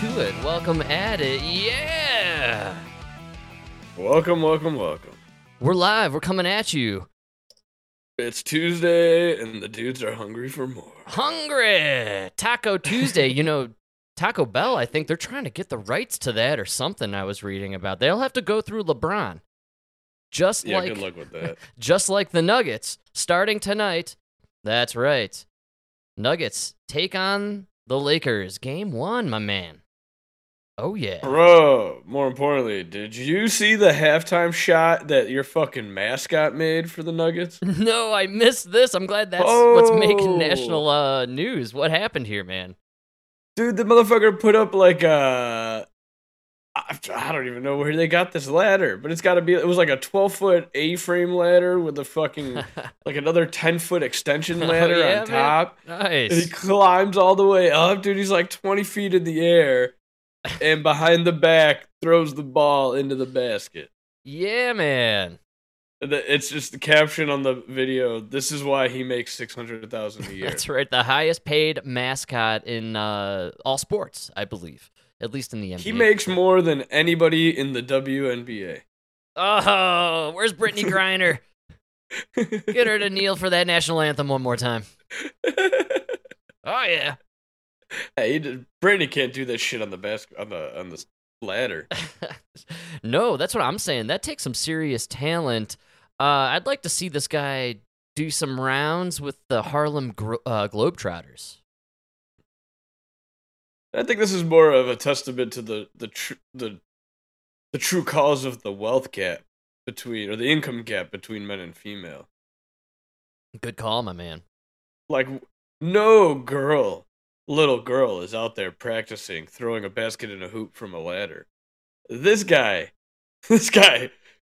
to it. Welcome at it. Yeah. Welcome, welcome, welcome. We're live. We're coming at you. It's Tuesday, and the dudes are hungry for more. Hungry. Taco Tuesday. you know, Taco Bell, I think they're trying to get the rights to that or something I was reading about. They'll have to go through LeBron. Just Yeah, like good luck with that. just like the Nuggets, starting tonight. That's right. Nuggets take on the Lakers. Game one, my man. Oh, yeah. Bro, more importantly, did you see the halftime shot that your fucking mascot made for the Nuggets? No, I missed this. I'm glad that's what's making Oh. national uh, news. What happened here, man? Dude, the motherfucker put up like a. I I don't even know where they got this ladder, but it's got to be. It was like a 12 foot A frame ladder with a fucking. like another 10 foot extension Oh, ladder yeah, on top. And he climbs all the way up, dude. He's like 20 feet in the air, and behind the back throws the ball into the basket. Yeah, man. It's just the caption on the video. This is why he makes 600,000 a year. That's right. The highest paid mascot in uh, all sports, I believe. At least in the NBA. He makes more than anybody in the WNBA. Oh, where's Brittney Griner? Get her to kneel for that national anthem one more time. Oh yeah. Hey, he Brady can't do that shit on the basket on the on the ladder. no, that's what I'm saying. That takes some serious talent. Uh, I'd like to see this guy do some rounds with the Harlem Gro- uh, Globetrotters. I think this is more of a testament to the the tr- the the true cause of the wealth gap between or the income gap between men and female. Good call, my man. Like no girl, little girl is out there practicing throwing a basket in a hoop from a ladder. This guy, this guy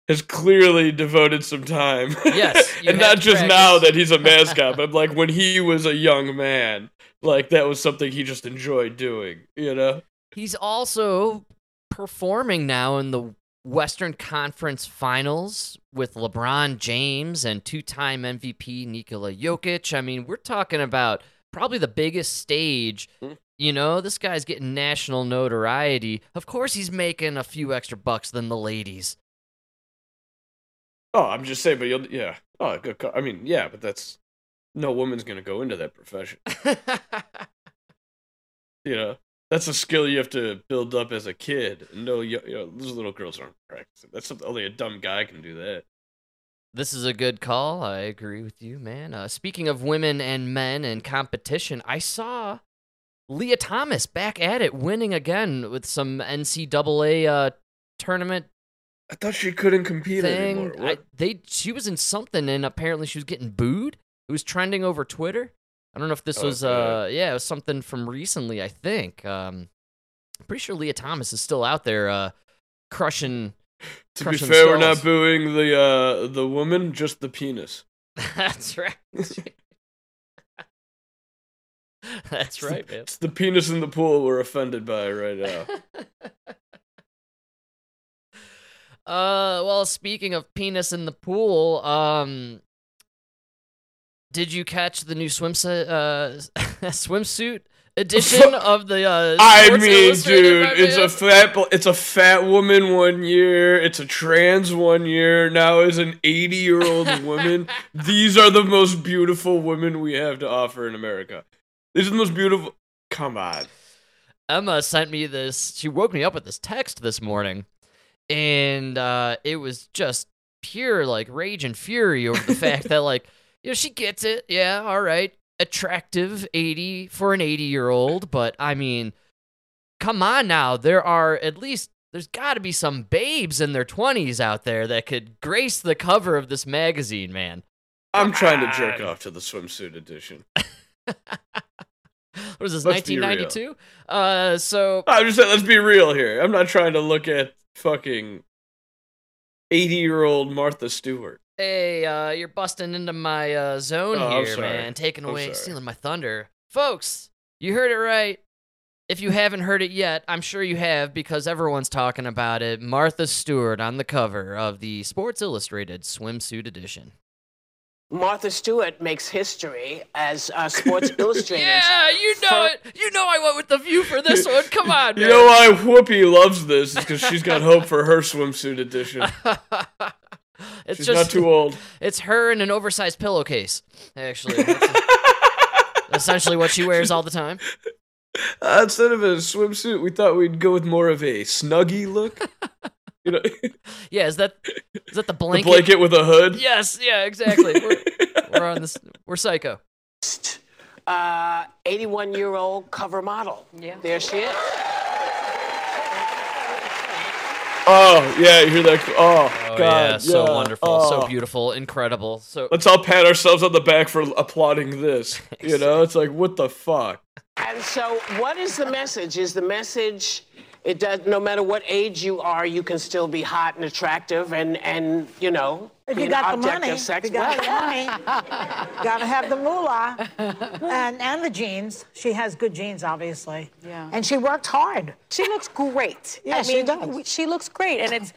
has clearly devoted some time. Yes, and not just now that he's a mascot, but like when he was a young man, like that was something he just enjoyed doing, you know? He's also performing now in the Western Conference Finals with LeBron James and two-time MVP Nikola Jokic. I mean, we're talking about probably the biggest stage. Hmm. You know, this guy's getting national notoriety. Of course, he's making a few extra bucks than the ladies. Oh, I'm just saying, but you'll, yeah. Oh, good. I mean, yeah, but that's no woman's gonna go into that profession. You know, that's a skill you have to build up as a kid. No, you, you know, those little girls aren't practicing. That's something only a dumb guy can do that. This is a good call. I agree with you, man. Uh, speaking of women and men and competition, I saw Lia Thomas back at it, winning again with some NCAA uh, tournament I thought she couldn't compete thing. anymore. I, they she was in something, and apparently she was getting booed. It was trending over Twitter. I don't know if this was uh yeah, it was something from recently. I think. Um, I'm pretty sure Lia Thomas is still out there uh, crushing. To be fair, we're not booing the uh the woman, just the penis. That's right. That's right, man. It's the penis in the pool we're offended by right now. uh, well, speaking of penis in the pool, um, did you catch the new swimsuit uh, swimsuit edition of the? Uh, I mean, dude, it's man? a fat, it's a fat woman one year, it's a trans one year. Now is an eighty-year-old woman. These are the most beautiful women we have to offer in America. These are the most beautiful. Come on, Emma sent me this. She woke me up with this text this morning, and uh, it was just pure like rage and fury over the fact that like you know she gets it. Yeah, all right, attractive eighty for an eighty-year-old, but I mean, come on now. There are at least there's got to be some babes in their twenties out there that could grace the cover of this magazine, man. I'm trying to jerk off to the swimsuit edition. What was this, Let's 1992? Uh, so I'm just saying, let's be real here. I'm not trying to look at fucking eighty-year-old Martha Stewart. Hey, uh, you're busting into my uh, zone Oh, here, man. Taking away, stealing my thunder. Folks, you heard it right. If you haven't heard it yet, I'm sure you have because everyone's talking about it. Martha Stewart on the cover of the Sports Illustrated swimsuit edition. Martha Stewart makes history as uh, Sports Illustrated. Yeah, you know it. You know I went with the view for this one. Come on, You man. know why Whoopi loves this? Is because she's got hope for her swimsuit edition. it's She's just not too old. it's her in an oversized pillowcase. Actually, That's essentially what she wears all the time. Uh, instead of a swimsuit, we thought we'd go with more of a Snuggie look. You know, the Yeah, is that is that the blanket? The blanket with a hood. Yes, yeah, exactly. We're, we're on this. We're psycho. uh, 81 year old cover model. Yeah. There she is. Oh yeah, you hear that? Oh, Oh god, yeah, so yeah. wonderful, so Oh. beautiful, incredible. So Let's all pat ourselves on the back for applauding this. You know, it's like what the fuck. And so, what is the message? Is the message it does no matter what age you are, you can still be hot and attractive and and you know If you got the money, of sex. if you got the money, gotta have the moolah, and and the genes. She has good genes, obviously. Yeah. And she worked hard. She looks great. Yeah, I she mean, does. w- She looks great, and it's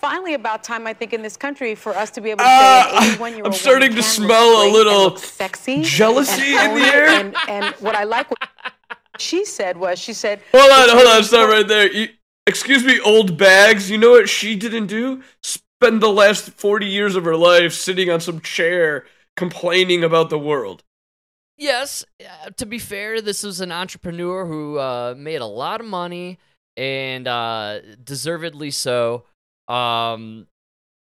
finally about time I think in this country for us to be able to Uh, say an 81 year old. I'm starting to smell a little sexy, jealousy and in the own it, air. And, and what I like what she said was she said, Hold on, hold on, stop right there. You, excuse me, old bags. You know what she didn't do? Spend the last 40 years of her life sitting on some chair complaining about the world. yes, to be fair, this is an entrepreneur who uh, made a lot of money and uh, deservedly so. Um,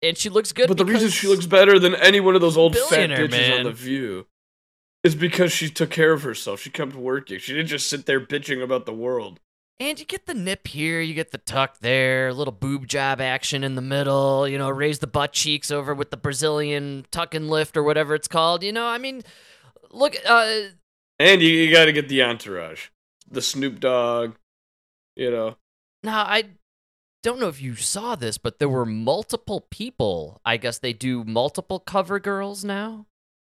and she looks good. But the reason she looks better than any one of those old fat bitches man. on The View is because she took care of herself. She kept working. She didn't just sit there bitching about the world. And you get the nip here, you get the tuck there, a little boob job action in the middle, you know, raise the butt cheeks over with the Brazilian tuck and lift or whatever it's called. You know, I mean, look, uh, And you, you got to get the entourage. The Snoop Dogg, you know. now I don't know if you saw this, but there were multiple people. I guess they do multiple cover girls now.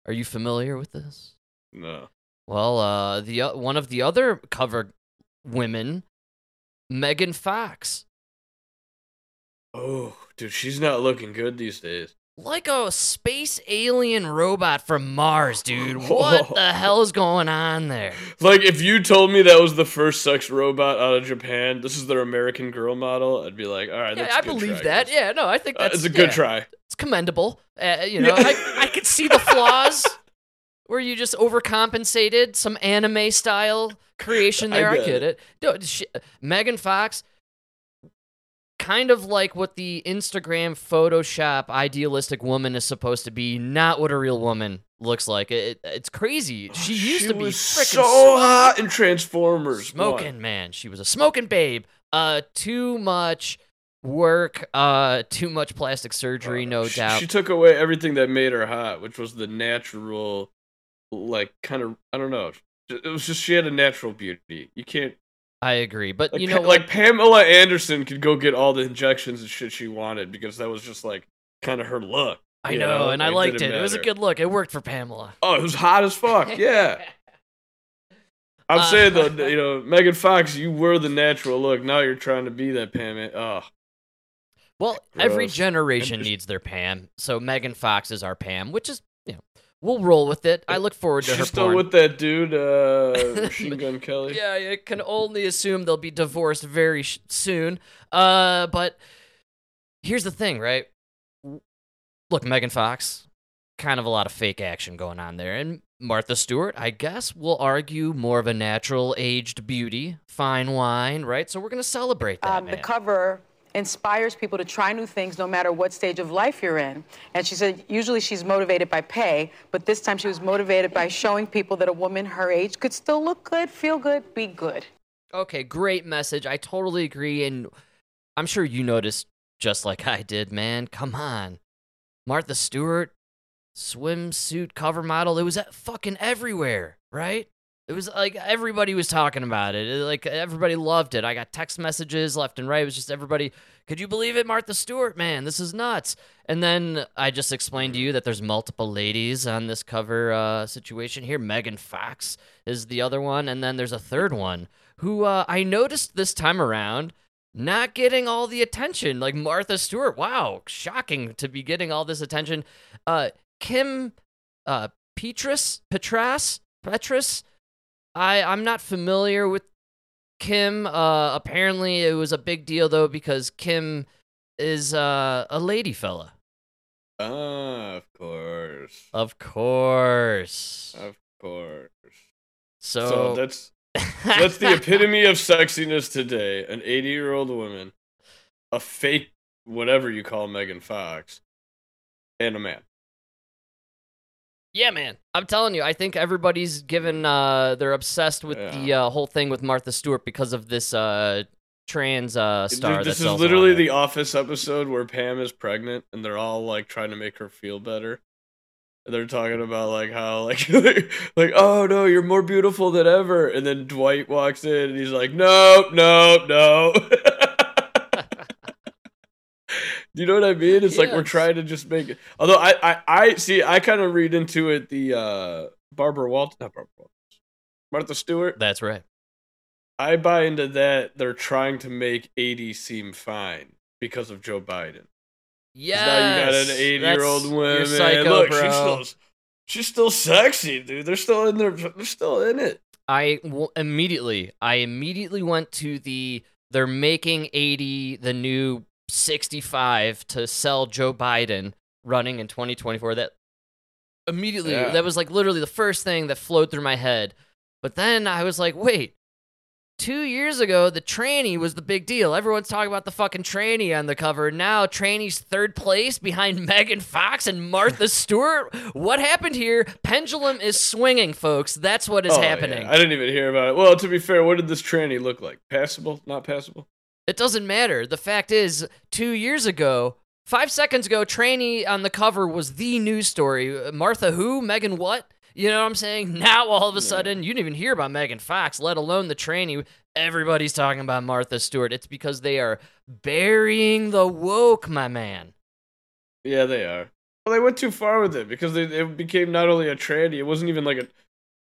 Are you familiar with this? No. Well, uh, the o- one of the other cover women, Megan Fox. Oh, dude, she's not looking good these days. like a space alien robot from Mars, dude. What the hell is going on there? Like, if you told me that was the first sex robot out of Japan, this is their American Girl model, I'd be like, all right, Yeah, that's a I believe try, that. Yeah, no, I think Uh, that's it's a good yeah, try. It's commendable. Uh, you know, Yeah. I, I could see the flaws where you just overcompensated some anime style creation there. I get get, it. No, she, Megan Fox, kind of like what the Instagram Photoshop idealistic woman is supposed to be, not what a real woman looks like. It, it's crazy. She used to be was so hot in Transformers. smoking One. man she was a smoking babe uh too much work uh too much plastic surgery no Uh, She- doubt She took away everything that made her hot, which was the natural, like, kind of, I don't know. It was just she had a natural beauty. You can't i agree but like you know what? like Pamela Anderson could go get all the injections and shit she wanted because that was just like kind of her look. i you know, and i liked it it was a good look it worked for pamela Oh, it was hot as fuck. Yeah. I'm Uh, saying though, you know, Megan Fox, you were the natural look. Now you're trying to be that Pam. Oh, well every generation needs their pam so megan fox is our pam which is know we'll roll with it i look forward to her she's still porn. with that dude, uh, Machine Gun Kelly. Yeah, I can only assume they'll be divorced very sh- soon. Uh, but here's the thing, right? Look, Megan Fox, kind of a lot of fake action going on there, and Martha Stewart, I guess, will argue more of a natural aged beauty, fine wine, right? So we're gonna celebrate that, um, the man. cover inspires people to try new things no matter what stage of life you're in. And she said usually she's motivated by pay, but this time she was motivated by showing people that a woman her age could still look good, feel good, be good. Okay, great message. I totally agree, and I'm sure you noticed just like I did, man. Come on. Martha Stewart, swimsuit cover model. It was fucking everywhere, right? It was like everybody was talking about it. It- Like everybody loved it. I got text messages left and right. It was just everybody, could you believe it, Martha Stewart? Man, this is nuts. And then I just explained to you that there's multiple ladies on this cover uh, situation here. Megan Fox is the other one, and then there's a third one who uh, I noticed this time around not getting all the attention. Like Martha Stewart. Wow, shocking to be getting all this attention. Uh, Kim uh, Petrus, Petras, Petrus. I I'm not familiar with Kim. Uh, apparently, it was a big deal though because Kim is uh, a lady fella. Ah, of course. Of course. Of course. So, So that's that's the epitome of sexiness today. An 80 year old woman, a fake whatever you call Megan Fox, and a man. Yeah, man. I'm telling you, I think everybody's given uh they're obsessed with the uh, whole thing with Martha Stewart because of this uh trans uh star this is literally the Office episode where Pam is pregnant and they're all like trying to make her feel better. And they're talking about like how like like oh no you're more beautiful than ever and then Dwight walks in and he's like nope nope no. Do you know what I mean? It's like we're trying to just make it. Although I I, I see I kind of read into it the uh Barbara Walt not Barbara Walters Martha Stewart. That's right. I buy into that they're trying to make 80 seem fine because of Joe Biden. Yeah. Now you got an 80 year old woman. Psycho, Look, bro. she's still she's still sexy, dude. They're still in there. They're still in it. I w- immediately, I immediately went to the. They're making 80 the new 65 to sell Joe Biden running in 2024. That immediately, Yeah. that was like literally the first thing that flowed through my head. But then I was like, wait. Two years ago, the tranny was the big deal. Everyone's talking about the fucking tranny on the cover. Now, tranny's third place behind Megan Fox and Martha Stewart. What happened here? Pendulum is swinging, folks. That's what is Oh, yeah. happening. I didn't even hear about it. Well, to be fair, what did this tranny look like? Passable? Not passable? It doesn't matter. The fact is, two years ago, five seconds ago, Tranny on the cover was the news story. Martha who? Megan what? You know what I'm saying? Now all of a sudden, you didn't even hear about Megan Fox, let alone the Tranny. Everybody's talking about Martha Stewart. It's because they are burying the woke, my man. Yeah, they are. Well, they went too far with it because they, it became not only a tranny, it wasn't even like a,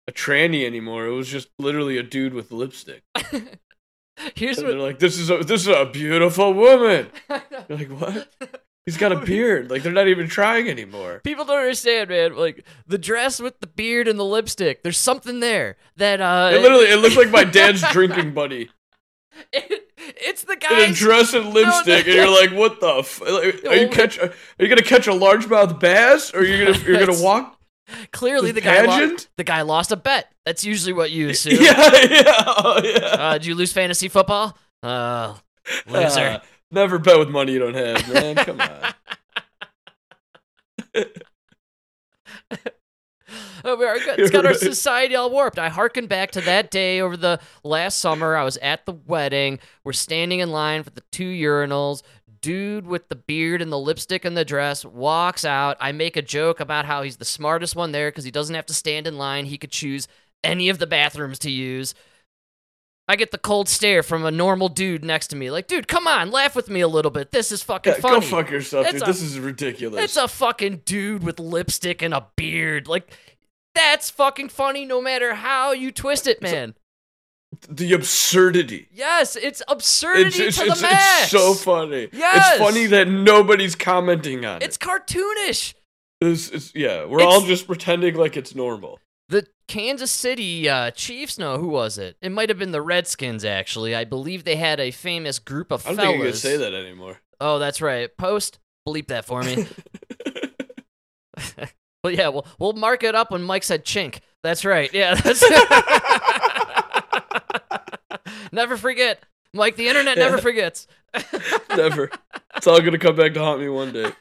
a tranny anymore. It was just literally a dude with lipstick. Here's And what. they're like, this is a this is a beautiful woman. You're like, what? He's got a beard. Like they're not even trying anymore. People don't understand, man. Like the dress with the beard and the lipstick. There's something there that uh. It literally it looks like my dad's drinking buddy. It, it's the in guy. a dress and lipstick, and you're like, "What the? F- are you catch? Are you gonna catch a largemouth bass, or you're you gonna you're gonna walk? Clearly, the This guy lost. The guy lost a bet. That's usually what you assume. Yeah, yeah, oh, yeah. Uh, did you lose fantasy football? Uh, loser. Ah, never bet with money you don't have, man. Come on. Oh, we are good. It's got our society all warped. I harken back to that day over the last summer. I was at the wedding. We're standing in line for the two urinals. Dude with the beard and the lipstick and the dress walks out. I make a joke about how he's the smartest one there because he doesn't have to stand in line. He could choose any of the bathrooms to use. I get the cold stare from a normal dude next to me. Like, dude, come on, laugh with me a little bit. This is fucking Yeah, funny. go fuck yourself, It's dude. a- this is ridiculous. It's a fucking dude with lipstick and a beard. Like, that's fucking funny no matter how you twist it, man. The absurdity. Yes, it's absurdity It's, it's, to it's, the max. it's so funny. Yes. It's funny that nobody's commenting on It's it. cartoonish. It's, it's, yeah, we're It's- all just pretending like it's normal. The Kansas City uh, Chiefs, no, who was it? It might have been the Redskins, actually. I believe they had a famous group of I don't fellas. think you can say that anymore. Oh, that's right. Post, bleep that for me. Well, yeah, we'll we'll mark it up when Mike said chink. That's right. Yeah, that's never forget, Mike. The internet never Yeah. forgets. Never. It's all gonna come back to haunt me one day.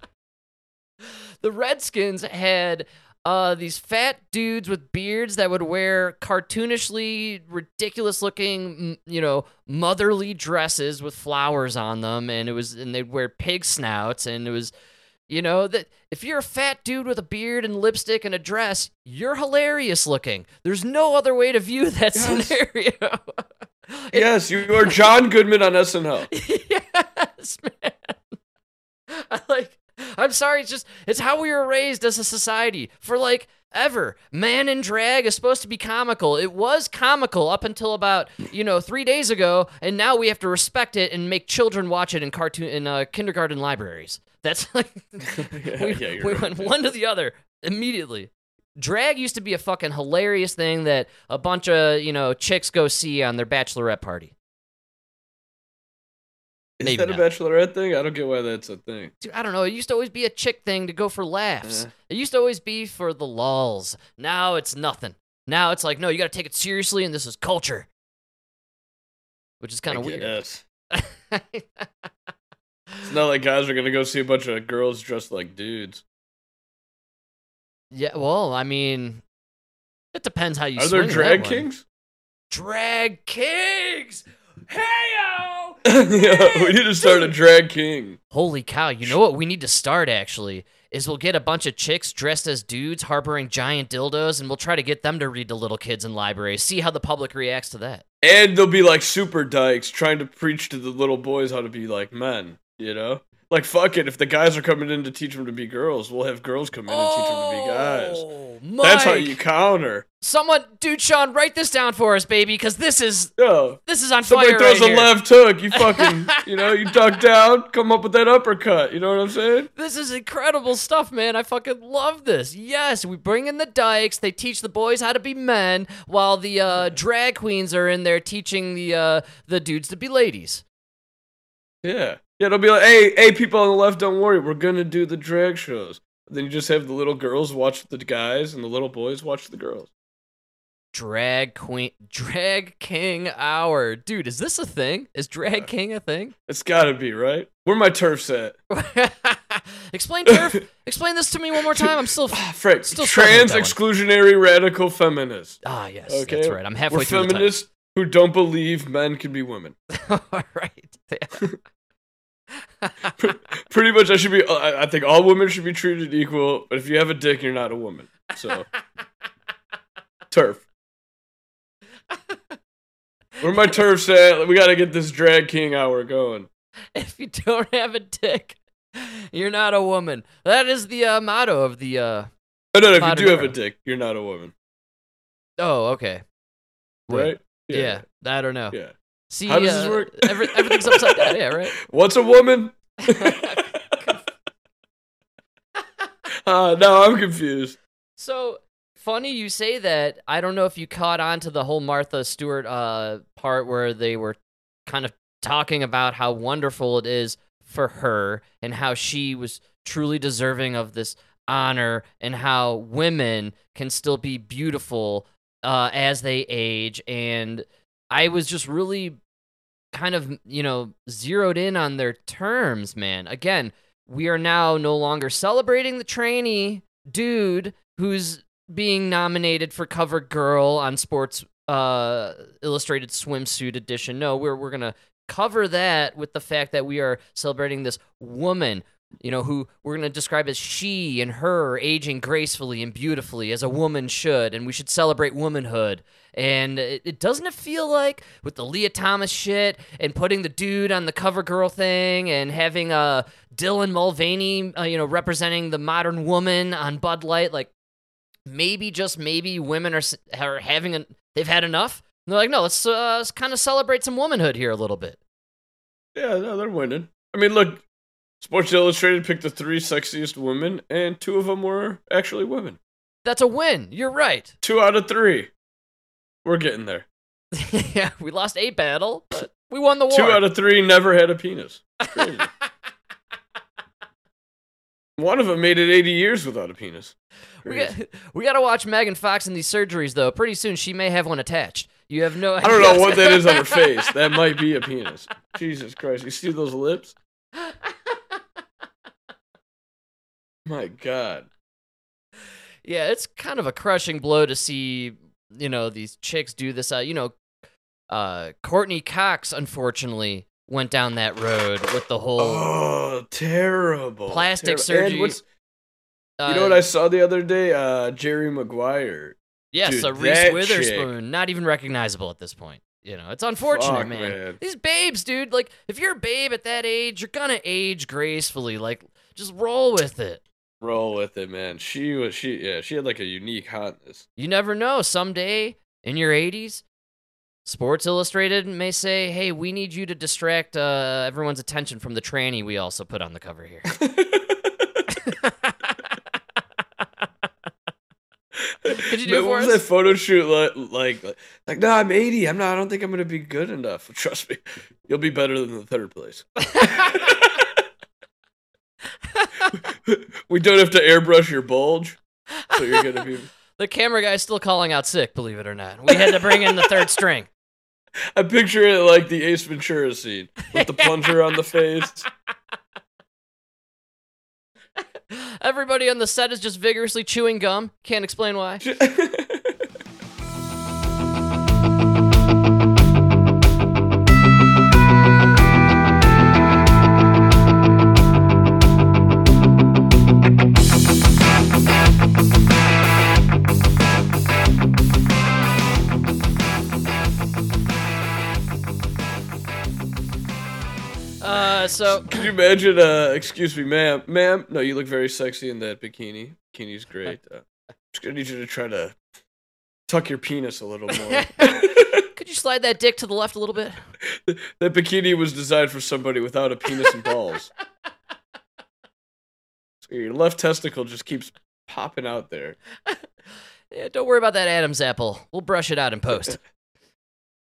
the Redskins had uh, these fat dudes with beards that would wear cartoonishly ridiculous looking, you know, motherly dresses with flowers on them, and it was, and they'd wear pig snouts, and it was, you know, that if you're a fat dude with a beard and lipstick and a dress, you're hilarious looking. There's no other way to view that Yes. scenario. Yes, you are John Goodman on SNL. yes, man. I like. I'm sorry. It's just it's how we were raised as a society for like ever. Man in drag is supposed to be comical. It was comical up until about you know three days ago, and now we have to respect it and make children watch it in cartoon in uh, kindergarten libraries. That's like Yeah, we, yeah, we right. went one to the other immediately. Drag used to be a fucking hilarious thing that a bunch of you know chicks go see on their bachelorette party. Is Maybe that a bachelorette thing? I don't get why that's a thing. Dude, I don't know. It used to always be a chick thing to go for laughs. Uh. It used to always be for the lulls. Now it's nothing. Now it's like, no, you got to take it seriously, and this is culture, which is kind of weird. It's not like guys are gonna go see a bunch of girls dressed like dudes. yeah, well, I mean, it depends how you. Are there drag kings? Drag kings. Heyo! yeah, we need to start a drag king. Holy cow! You know what we need to start actually is we'll get a bunch of chicks dressed as dudes harboring giant dildos, and we'll try to get them to read to little kids in libraries. See how the public reacts to that. And they'll be like super dykes trying to preach to the little boys how to be like men, you know? Like, fuck it. If the guys are coming in to teach them to be girls, we'll have girls come in and teach them to be guys. Oh, That's how you counter. Someone, dude, Sean, write this down for us, baby, because this is Yo, this is on somebody fire throws right a here. left hook, you fucking, you know, you duck down, come up with that uppercut. You know what I'm saying? This is incredible stuff, man. I fucking love this. Yes, we bring in the dykes. They teach the boys how to be men, while the uh, drag queens are in there teaching the uh, the dudes to be ladies. Yeah. Yeah, it'll be like, hey, hey, people on the left, don't worry, we're gonna do the drag shows. Then you just have the little girls watch the guys, and the little boys watch the girls. Drag queen, drag king hour, dude. Is this a thing? Is drag king a thing? It's gotta be right. Where my turfs at? explain turf. explain this to me one more time. I'm still. Ah, Frick, Still trans that one. exclusionary radical feminist. Ah, yes, Okay, that's right. I'm halfway We're through feminists who don't believe men can be women. All right. Pretty much, I should be. I I think all women should be treated equal. But if you have a dick, you're not a woman. So, turf. Where my turfs at? We gotta get this drag king hour going. if you don't have a dick, you're not a woman. That is the uh, motto of the. Uh... Oh, no, no, if you do have a dick, you're not a woman, Oh, okay. Wait, right? Yeah. I don't know. Yeah. See, How does this uh, work? every- everything's upside down. Yeah, right. What's a woman? uh, no, I'm confused. So funny you say that. I don't know if you caught on to the whole Martha Stewart uh, part where they were kind of talking about how wonderful it is for her and how she was truly deserving of this honor and how women can still be beautiful uh, as they age. And I was just really kind of, you know, zeroed in on their terms, man. Again, we are now no longer celebrating the trainee dude who's being nominated for cover girl on Sports uh, Illustrated Swimsuit Edition. No, we're we're gonna cover that with the fact that we are celebrating this woman. You know, who we're to describe as she and her aging gracefully and beautifully as a woman should, and we should celebrate womanhood. And it, it doesn't it feel like with the Lia Thomas shit and putting the dude on the cover girl thing and having uh Dylan Mulvaney, uh, you know, representing the modern woman on Bud Light, like maybe just maybe women are are having an they've had enough. And they're like, no, let's uh, let's kind of celebrate some womanhood here a little bit. Yeah, no, they're winning. I mean, look, Sports Illustrated picked the three sexiest women, and two of them were actually women. That's a win. You're right. Two out of three. We're getting there. yeah, we lost a battle, but we won the war. Two out of three never had a penis. One of them made it 80 years without a penis. we got, we got to watch Megan Fox in these surgeries though. Pretty soon she may have one attached. You have no. I don't know what that is on her face. That might be a penis. Jesus Christ. You see those lips? My God. yeah, it's kind of a crushing blow to see, you know, these chicks do this. Uh, you know, uh, Courteney Cox unfortunately went down that road with the whole. Oh, terrible. Plastic Terrible. surgery. What's, uh, you know what I saw the other day? Uh, Jerry Maguire. Yes, Dude, a Reese Witherspoon, not even recognizable at this point. You know, it's unfortunate, Fuck, man. man. These babes, dude. Like, if you're a babe at that age, you're gonna age gracefully. Like, just roll with it roll with it, man. She was she yeah, she had like a unique hotness. You never know. Someday in your 80s, Sports Illustrated may say, "Hey, we need you to distract uh, everyone's attention from the tranny we also put on the cover here." Could you do What us? was that photo shoot like? Like, like, like no, I'm 80. I'm not. I don't think I'm gonna be good enough. Trust me, you'll be better than the third place. we don't have to airbrush your bulge, so you're gonna be. The camera guy's still calling out sick, believe it or not. We had to bring in the third string. I picture it like the Ace Ventura scene with the plunger on the face. Everybody on the set is just vigorously chewing gum. Can't explain why. So Could you imagine? Uh, excuse me, ma'am, ma'am. No, you look very sexy in that bikini. Bikini's great. Uh, just gonna need you to try to tuck your penis a little more. could you slide that dick to the left a little bit? that bikini was designed for somebody without a penis and balls. So your left testicle just keeps popping out there. Yeah, don't worry about that Adam's apple. We'll brush it out in post.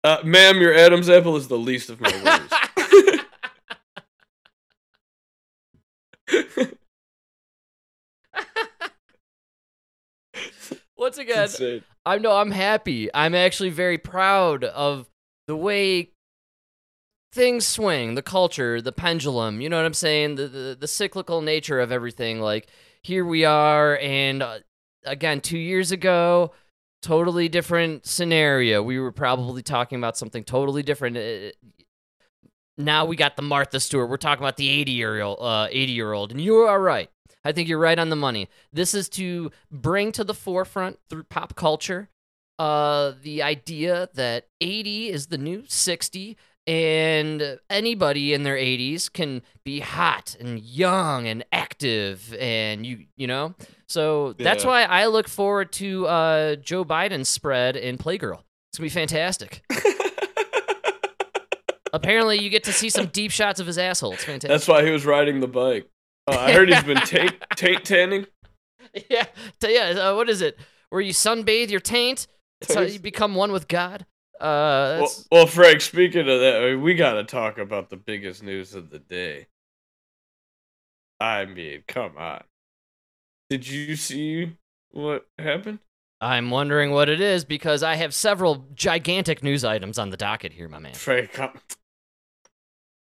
Uh, ma'am, your Adam's apple is the least of my worries. Once again. I know I'm happy. I'm actually very proud of the way things swing, the culture, the pendulum. You know what I'm saying? The the, the cyclical nature of everything. Like here we are, and uh, again, two years ago, totally different scenario. We were probably talking about something totally different. Uh, now we got the Martha Stewart. We're talking about the 80 year old, uh, 80 year old, and you are right. I think you're right on the money. This is to bring to the forefront through pop culture uh, the idea that 80 is the new 60 and anybody in their 80s can be hot and young and active and you you know so that's why i look forward to uh, joe biden's spread in playgirl it's gonna be fantastic apparently you get to see some deep shots of his asshole it's fantastic That's why he was riding the bike. Uh, I heard he's been taint, taint tanning. yeah yeah uh, what is it where you sunbathe your taint it's how you become one with god uh Well, well, Frank, speaking of that, I mean, we got to talk about the biggest news of the day. I mean, come on. Did you see what happened? I'm wondering what it is because I have several gigantic news items on the docket here, my man. Frank, come-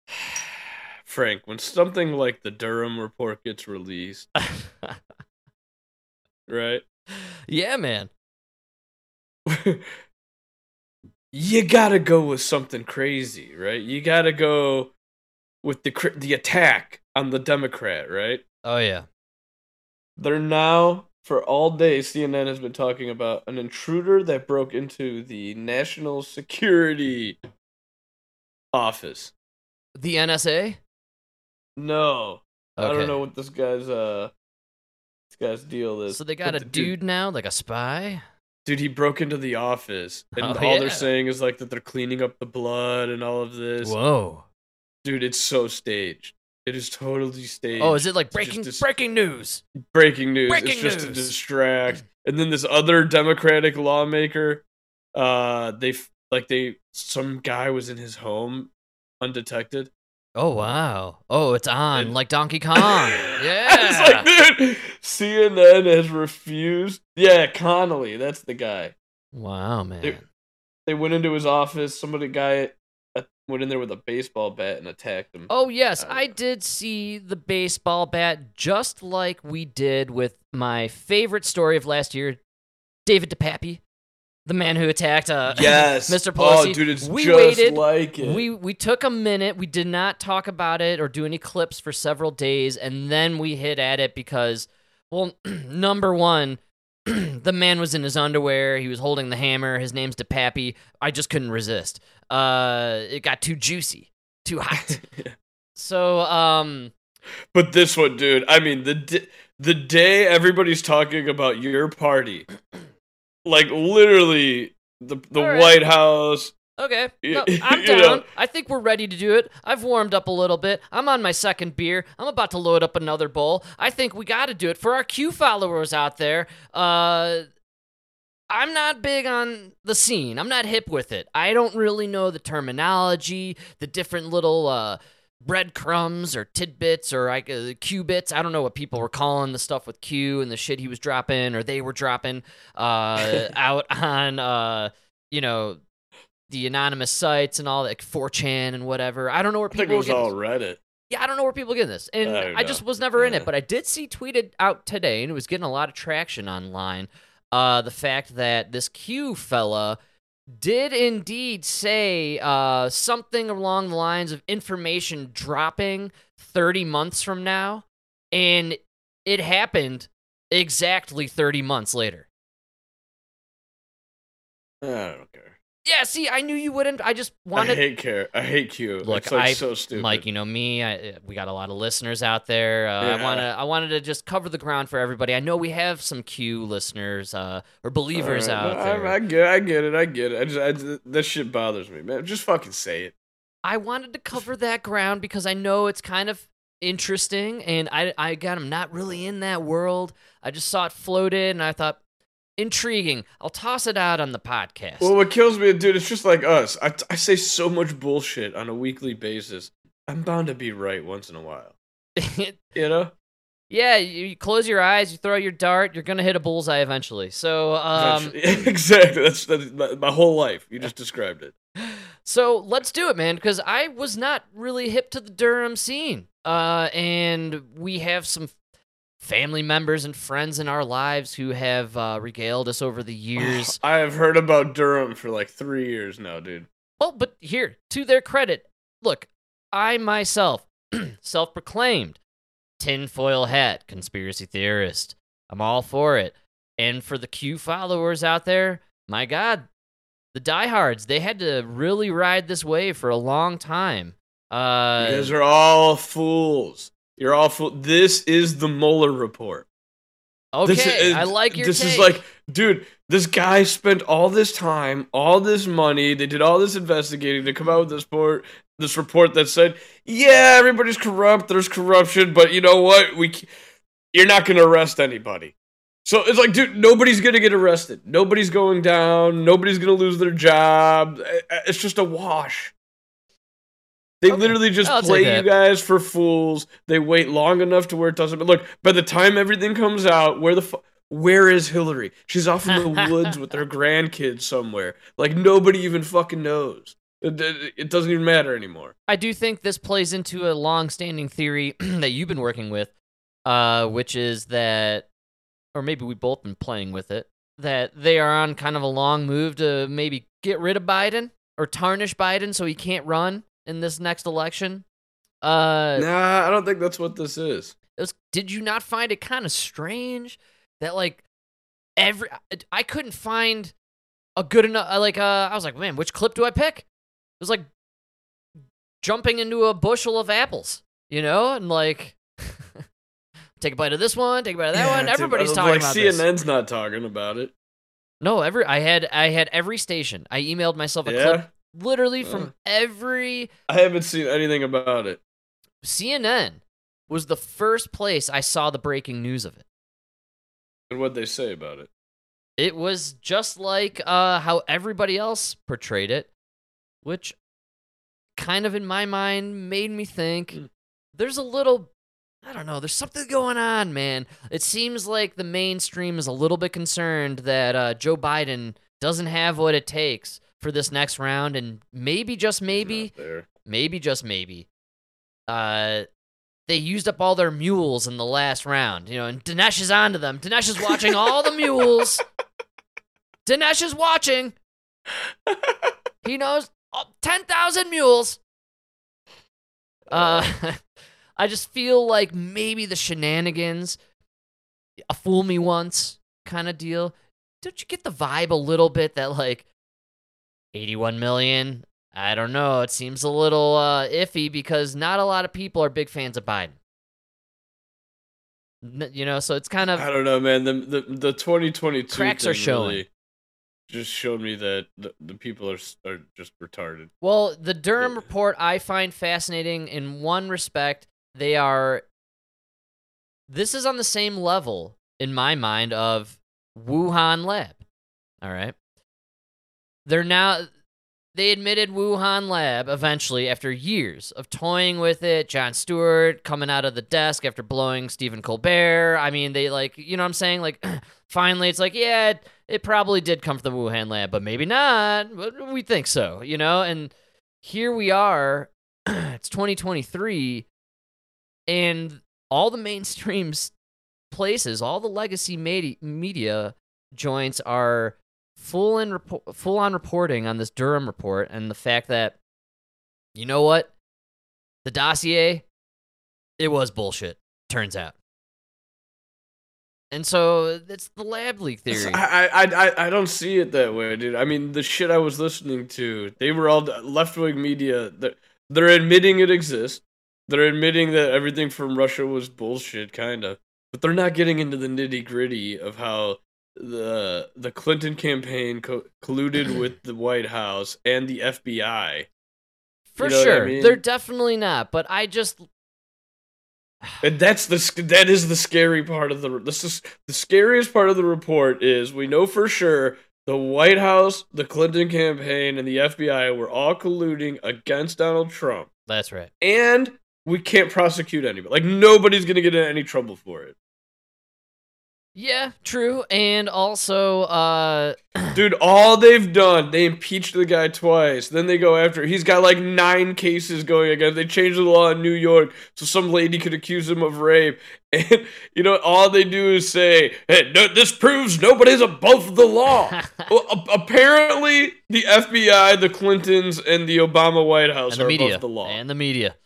Frank, when something like the Durham report gets released, right? yeah, man. you gotta go with something crazy, right? You gotta go with the the attack on the Democrat, right? Oh yeah. They're now for all day CNN has been talking about an intruder that broke into the National Security Office. The NSA? No, I don't know what this guy's uh this guy's deal is. So they got but a the dude now, like a spy? Dude, he broke into the office, and Oh, all yeah. they're saying is like that they're cleaning up the blood and all of this. Whoa. Dude, it's so staged. It is totally staged. Oh, is it like breaking dis- breaking news? breaking news? breaking it's just to distract. And then this other Democratic lawmaker, uh, they like they some guy was in his home undetected. Oh wow. Oh, it's on And- like Donkey Kong. yeah. it's like, dude, CNN has refused. Yeah, Connolly, that's the guy. wow, man. They- They went into his office. Somebody guy uh, went in there with a baseball bat and attacked him. Oh yes, I I did see the baseball bat just like we did with my favorite story of last year, David DePappy, the man who attacked uh, Yes, Mr. Pelosi. Oh, dude, it's we just waited. like it. We we took a minute. We did not talk about it or do any clips for several days, and then we hit at it because, well, number one, the man was in his underwear. He was holding the hammer. His name's DePappy. I just couldn't resist. Uh, it got too juicy, too hot. So, um, But this one, dude. I mean, the d- the day everybody's talking about your party, like literally the the right. White House. okay, no, I'm down. know. I think we're ready to do it. I've warmed up a little bit. I'm on my second beer. I'm about to load up another bowl. I think we got to do it for our Q followers out there. Uh, I'm not big on the scene. I'm not hip with it. I don't really know the terminology, the different little uh, breadcrumbs or tidbits or like uh, Q bits. I don't know what people were calling the stuff with Q and the shit he was dropping or they were dropping uh, out on, uh, you know, the anonymous sites and all that, like 4chan and whatever. I don't know where people. I think it was all this. Reddit. Yeah, I don't know where people get this. And I I, just was never in it, but I did see tweeted out today, and it was getting a lot of traction online. Uh, the fact that this Q fella did indeed say uh, something along the lines of information dropping 30 months from now, and it happened exactly 30 months later. I don't care. Yeah, see, I knew you wouldn't. I just wanted. I hate care. I hate Q. Look, it's like I, so stupid. Mike, you know me. I, we got a lot of listeners out there. Uh, I wanna, I wanted to just cover the ground for everybody. I know we have some Q listeners uh, or believers All right, out no, there. I, I get, I get it, I get it. I just, I just, that shit bothers me, man. Just fucking say it. I wanted to cover that ground because I know it's kind of interesting, and I, I again, I'm not really in that world. I just saw it floated, and I thought intriguing. I'll toss it out on the podcast. Well, what kills me, dude, it's just like us. I, I say so much bullshit on a weekly basis. I'm bound to be right once in a while. You know? yeah, you, close your eyes, you throw your dart, you're gonna hit a bullseye eventually. So, um, exactly. That's, that's my, my whole life. You just described it. So let's do it, man, because I was not really hip to the Durham scene. Uh, and we have some family members and friends in our lives who have uh, regaled us over the years. I have heard about Durham for like three years now, dude. well, but here, to their credit, look, I myself, self proclaimed tinfoil hat conspiracy theorist. I'm all for it. And for the Q followers out there, my God, the diehards, they had to really ride this wave for a long time. Uh, You guys are all fools. You're awful. This is the Mueller report. Okay, This is, I like your This take. is like, dude, this guy spent all this time, all this money. They did all this investigating to come out with this report. This report that said, yeah, everybody's corrupt. There's corruption, but you know what? We, you're not gonna arrest anybody. So it's like, dude, nobody's gonna get arrested. Nobody's going down. Nobody's gonna lose their job. I- I- It's just a wash. They Okay. literally just I'll play you guys for fools. They wait long enough to where it doesn't. But look, by the time everything comes out, where the fu- where is Hillary? She's off in the woods with her grandkids somewhere. Like nobody even fucking knows. It, it, it doesn't even matter anymore. I do think this plays into a long-standing theory that you've been working with, uh, which is that, or maybe we've both been playing with it, that they are on kind of a long move to maybe get rid of Biden or tarnish Biden so he can't run in this next election. Uh, Nah, I don't think that's what this is. it was, did you not find it kind of strange that like every I couldn't find a good enough like uh I was like man which clip do I pick? It was like jumping into a bushel of apples, you know, and like take a bite of this one, take a bite of that Yeah, one. Everybody's like talking about this. CNN's not talking about it. No, every I had I had every station. I emailed myself a Yeah, clip literally from Uh. every I haven't seen anything about it. CNN was the first place I saw the breaking news of it. And what they say about it. It was just like uh, how everybody else portrayed it, which kind of in my mind made me think Mm. there's a little, I don't know, there's something going on, man. It seems like the mainstream is a little bit concerned that uh, Joe Biden doesn't have what it takes for this next round, and maybe, just maybe, maybe, just maybe, uh, they used up all their mules in the last round, you know, and Dinesh is onto them. Dinesh is watching all the mules. Dinesh is watching. He knows oh, 10,000 mules. Uh, I just feel like maybe the shenanigans, a fool me once kind of deal. Don't you get the vibe a little bit that, like, 81 million? I don't know. It seems a little uh, iffy because not a lot of people are big fans of Biden. N- You know, so it's kind of I don't know, man. The the, the 2022 Cracks are showing. really just showed me that the, the people are are just retarded. Well, the Durham Yeah. report I find fascinating in one respect. They are. This is on the same level, in my mind, of Wuhan Lab. All right. They're now they admitted Wuhan lab eventually after years of toying with it. Jon Stewart coming out of the desk after blowing Stephen Colbert. I mean, they like, you know what I'm saying? Like, finally, it's like, yeah, it, it probably did come from the Wuhan lab, but maybe not. But we think so, you know? And here we are. it's 2023, and all the mainstream places, all the legacy medi- media joints are full in repo- full on reporting on this Durham report and the fact that you know what the dossier it was bullshit turns out and so it's the lab leak theory I, I I I don't see it that way, dude. I mean, the shit I was listening to, they were all uh, left wing media. They're, they're admitting it exists. They're admitting that everything from Russia was bullshit, kind of. But they're not getting into the nitty gritty of how the the Clinton campaign co- colluded with the White House and the FBI. for you know what I sure mean? they're definitely not but i just And that's the that is the scary part of the this is the scariest part of the report is we know for sure the White House, the Clinton campaign, and the FBI were all colluding against Donald Trump, that's right and we can't prosecute anybody. Like nobody's gonna get in any trouble for it, yeah true and also uh dude. All they've done, they impeached the guy twice. Then they go after. He's got like nine cases going against. They changed the law in New York so some lady could accuse him of rape. And you know, all they do is say, "Hey, no, this proves nobody's above the law." well, a- apparently, the FBI, the Clintons, and the Obama White House and the are media above the law. and the media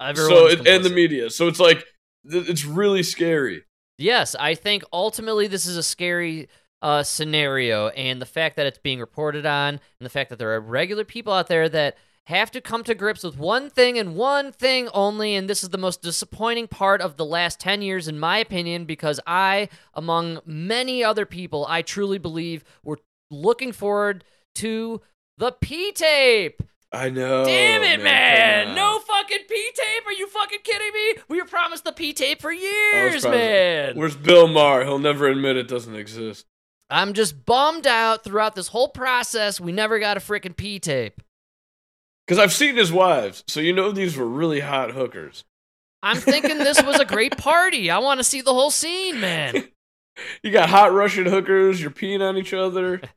so, Everyone's it, and the media. So it's like it's really scary. Yes, I think ultimately this is a scary uh, scenario, and the fact that it's being reported on, and the fact that there are regular people out there that have to come to grips with one thing and one thing only, and this is the most disappointing part of the last 10 years, in my opinion, because I, among many other people, I truly believe we're looking forward to the P tape. I know. Damn it, man! on. No fucking P tape! Are you fucking kidding me? We were promised the P tape for years, man. Where's Bill Maher? He'll never admit it doesn't exist. I'm just bummed out throughout this whole process. We never got a freaking P tape. Because I've seen his wives, so you know these were really hot hookers. I'm thinking this was a great party. I want to see the whole scene, man. You got hot Russian hookers, you're peeing on each other.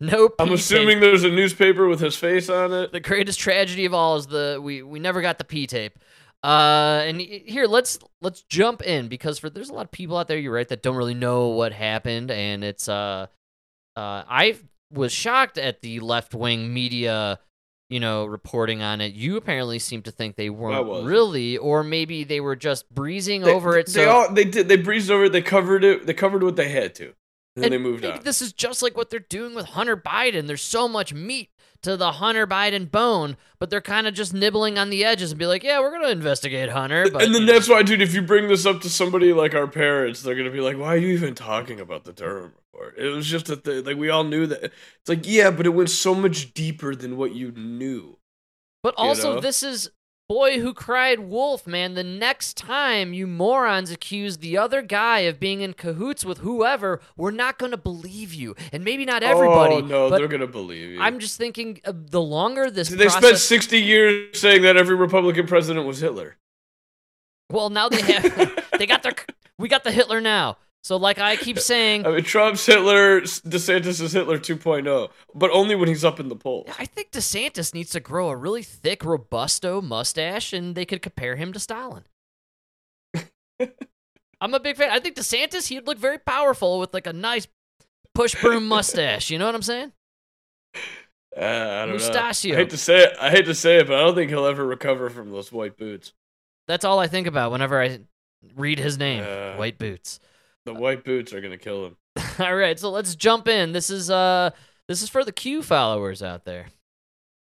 No I'm assuming there's a newspaper with his face on it. the greatest tragedy of all is the we we never got the P tape. Uh, and here let's let's jump in because for there's a lot of people out there. You're right that don't really know what happened, and it's uh, uh, I was shocked at the left wing media, you know, reporting on it. You apparently seem to think they weren't really, or maybe they were just breezing They- over it. They so all they did they breezed over it, they covered it, they covered what they had to. And then And they moved maybe on. This is just like what they're doing with Hunter Biden. There's so much meat to the Hunter Biden bone, but they're kind of just nibbling on the edges and be like, "Yeah, we're gonna investigate Hunter." But and then that's why, dude, if you bring this up to somebody like our parents, they're gonna be like, "Why are you even talking about the Durham report?" It was just that, like, we all knew that. It's like, yeah, but it went so much deeper than what you knew. but also know? this is boy who cried wolf, man. The next time you morons accuse the other guy of being in cahoots with whoever, we're not gonna believe you, and maybe not everybody. Oh no, but they're gonna believe you. I'm just thinking uh, the longer this they spent 60 years saying that every Republican president was Hitler. well, now they have they got their we got the Hitler now. So like I keep saying, I mean, Trump's Hitler, DeSantis is Hitler 2.0, but only when he's up in the polls. I think DeSantis needs to grow a really thick, robusto mustache, and they could compare him to Stalin. I'm a big fan. I think DeSantis, he'd look very powerful with like a nice push broom mustache. You know what I'm saying? Uh, I don't Mustachio. know. I hate to say it. I hate to say it, but I don't think he'll ever recover from those white boots. That's all I think about whenever I read his name. Uh. White boots. The white boots are gonna kill him. all right, so let's jump in. This is uh, this is for the Q followers out there.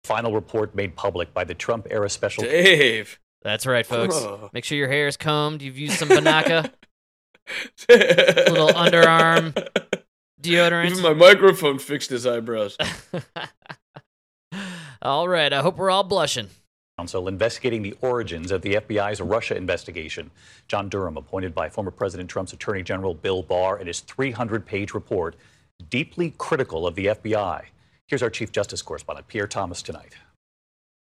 Final report made public by the Trump era special Dave. That's right, folks. Make sure your hair is combed. You've used some Banaka Little underarm deodorant. Even my microphone fixed his eyebrows. all right. I hope we're all blushing. Council investigating the origins of the FBI's Russia investigation. John Durham, appointed by former President Trump's Attorney General Bill Barr in his 300 page report, deeply critical of the FBI. Here's our Chief Justice correspondent, Pierre Thomas, tonight.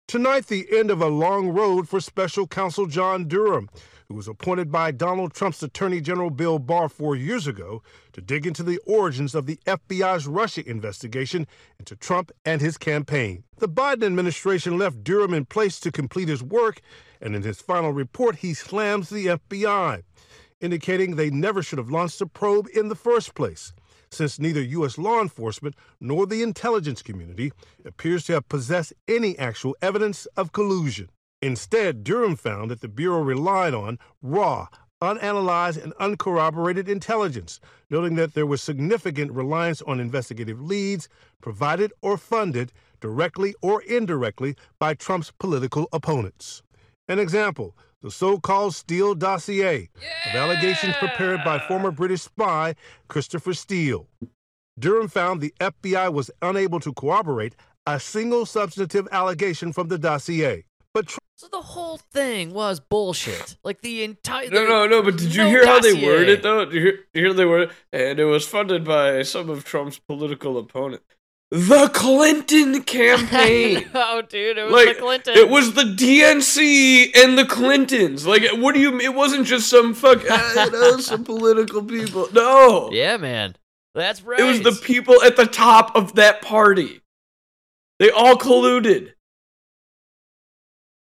Tonight, the end of a long road for special counsel John Durham, who was appointed by Donald Trump's Attorney General Bill Barr four years ago to dig into the origins of the FBI's Russia investigation into Trump and his campaign. The Biden administration left Durham in place to complete his work, and in his final report, he slams the FBI, indicating they never should have launched a probe in the first place since neither U.S. law enforcement nor the intelligence community appears to have possessed any actual evidence of collusion. Instead, Durham found that the Bureau relied on raw, unanalyzed, and uncorroborated intelligence, noting that there was significant reliance on investigative leads provided or funded directly or indirectly by Trump's political opponents. An example the so called Steele dossier of allegations prepared by former British spy Christopher Steele. Durham found the FBI was unable to corroborate a single substantive allegation from the dossier. So the whole thing was bullshit. Like the entire. No, no, no. But did you no hear how they worded it though? Did you hear, did you hear they worded? And it was funded by some of Trump's political opponents. The Clinton campaign. no, dude, it was like the Clinton. it was the DNC and the Clintons. Like, what do you? Mean? It wasn't just some fuck. Uh, I know some political people. No, Yeah, man. That's right. it was the people at the top of that party. They all colluded.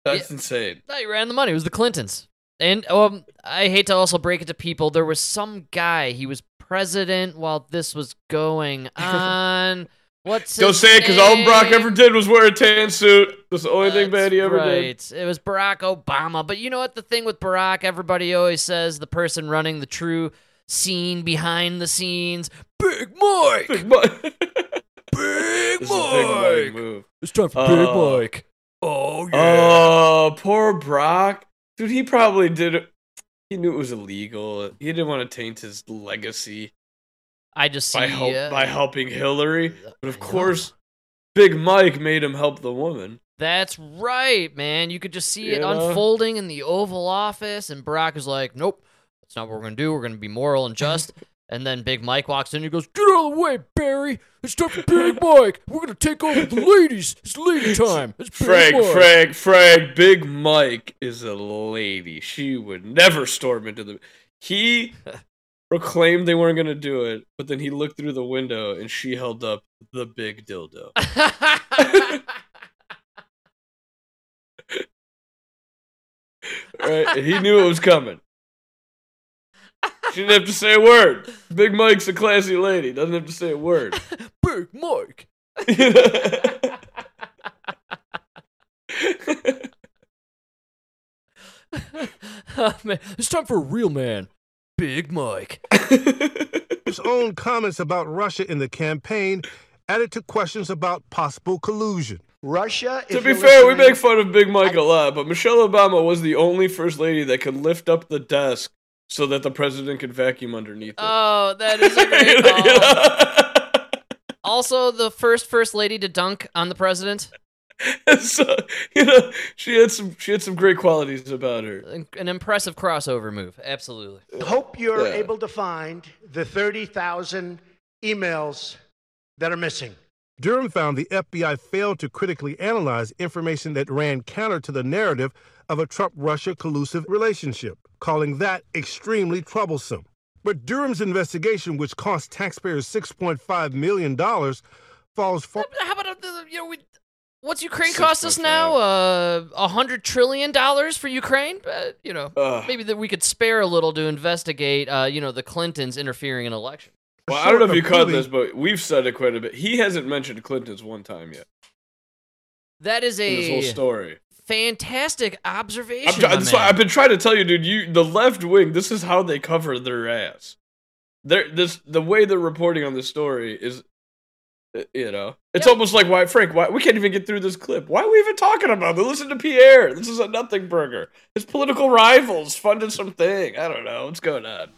That's Yeah. insane. You ran the money. It was the Clintons. And um, I hate to also break it to people. There was some guy. He was president while this was going on. What's Don't say it because all Brock ever did was wear a tan suit. That's the only thing bad he ever right. did. It was Barack Obama. But you know what? The thing with Barack, everybody always says the person running the true scene behind the scenes, Big Mike. Big Mike. Big This is a big Mike. It's time for Uh, Big Mike. Oh yeah. Oh, poor Brock. Dude, he probably did it. He knew it was illegal. He didn't want to taint his legacy I just see. by help, uh, by helping Hillary. But of course, Big Mike made him help the woman. That's right, man. You could just see it unfolding in the Oval Office, and Brock is like, "Nope, that's not what we're gonna do. We're gonna be moral and just." and then Big Mike walks in and he goes, "Get out of the way, Barry! It's time for Big Mike. We're gonna take over the ladies. It's lady time. It's Big Frank, Mike." Frank, Frank, Big Mike is a lady. She would never storm into the. He proclaimed they weren't going to do it, but then he looked through the window and she held up the big dildo. right? And he knew it was coming. She didn't have to say a word. Big Mike's a classy lady. Doesn't have to say a word. Big Mike. Oh, man, it's time for a real man, Big Mike. His own comments about Russia in the campaign added to questions about possible collusion. Russia. to be you're fair, we make fun of Big Mike a lot, but Michelle Obama was the only first lady that could lift up the desk so that the president could vacuum underneath it. Oh, that is a great call. Also, the first first lady to dunk on the president. so, you know, she had some she had some great qualities about her. An an impressive crossover move. Absolutely. Hope you're Yeah. able to find the 30,000 emails that are missing. Durham found the FBI failed to critically analyze information that ran counter to the narrative of a Trump Russia collusive relationship, calling that extremely troublesome. But Durham's investigation, which cost taxpayers $6.5 million, falls far. How about uh, you know we? What's Ukraine cost us now? Uh, a hundred trillion dollars for Ukraine. Uh, you know, Ugh. maybe that we could spare a little to investigate. Uh, you know, the Clintons interfering in election. Well, I don't know if you caught this, but we've said it quite a bit. He hasn't mentioned Clinton's one time yet That is in this whole a story. fantastic observation. I'm try- my that's why man. I've been trying to tell you, dude. You the left wing. This is how they cover their ass. They're this the way they're reporting on this story is, you know, it's Yep. almost like why Frank. Why we can't even get through this clip? Why are we even talking about it? Listen to Pierre. This is a nothing burger. His political rivals funded something. I don't know what's going on.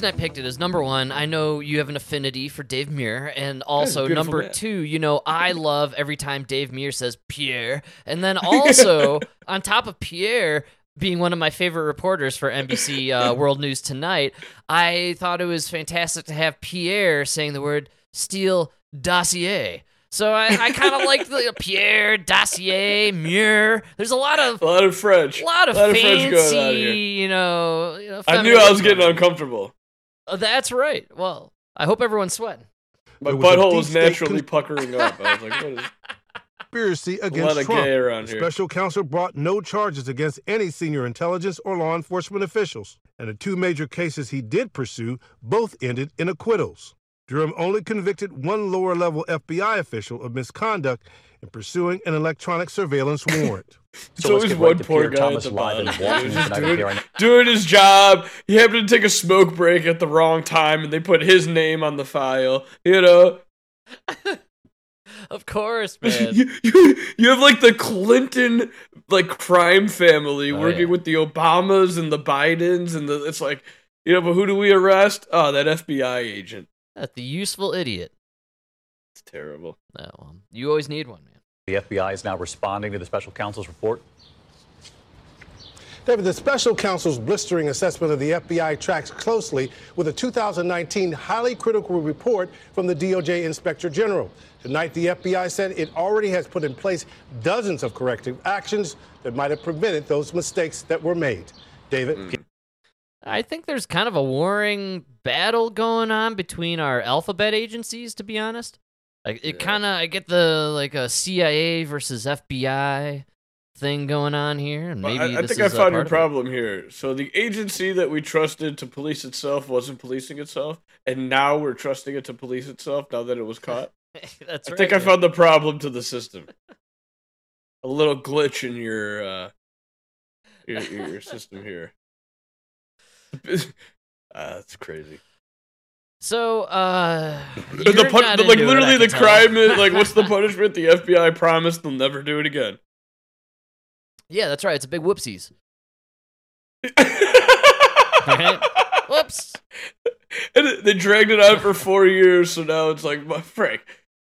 Reason I picked it is number one, I know you have an affinity for Dave Muir, and also number man. two, you know I love every time Dave Muir says Pierre, and then also on top of Pierre being one of my favorite reporters for NBC uh, World News Tonight, I thought it was fantastic to have Pierre saying the word "steal dossier." So I, I kind of like the Pierre dossier Muir. There's a lot of A lot of French. a lot of French fancy, going on here. you know. You know I knew I was getting uncomfortable. Uh, that's right. Well, I hope everyone's sweating. My There was a butthole deep was naturally cons- puckering up. I was like, what is Conspiracy a lot against of Trump. gay around here? special counsel brought no charges against any senior intelligence or law enforcement officials, and the two major cases he did pursue both ended in acquittals. Durham only convicted one lower level FBI official of misconduct in pursuing an electronic surveillance warrant. It's So let's always one right poor Pierre guy Thomas at the live bottom. Just doing, doing his job. He happened to take a smoke break at the wrong time, and they put his name on the file. You know, Of course, man. you, you, you have like the Clinton like crime family Oh, working yeah. with the Obamas and the Bidens, and the, it's like, you know, but who do we arrest? Oh, that FBI agent. That's the useful idiot. It's terrible. That one. Um, you always need one, man. The FBI is now responding to the special counsel's report. David, the special counsel's blistering assessment of the FBI tracks closely with a 2019 highly critical report from the DOJ Inspector General. Tonight, the FBI said it already has put in place dozens of corrective actions that might have prevented those mistakes that were made. David? Hmm. I think there's kind of a warring battle going on between our alphabet agencies, to be honest. Like it kind of, I get the like a CIA versus FBI thing going on here, and Well, maybe I, I this think I found your problem here. So the agency that we trusted to police itself wasn't policing itself, and now we're trusting it to police itself now that it was caught. That's I right. think I found the problem to the system. A little glitch in your uh your, your, system here. Ah, that's crazy. So, uh, the pun- the- like into it, I literally the crime is like what's the punishment? The FBI promised they'll never do it again. Yeah, that's right. It's a big whoopsies. Right? Whoops. And they dragged it out for four years, so now it's like, "My Frank,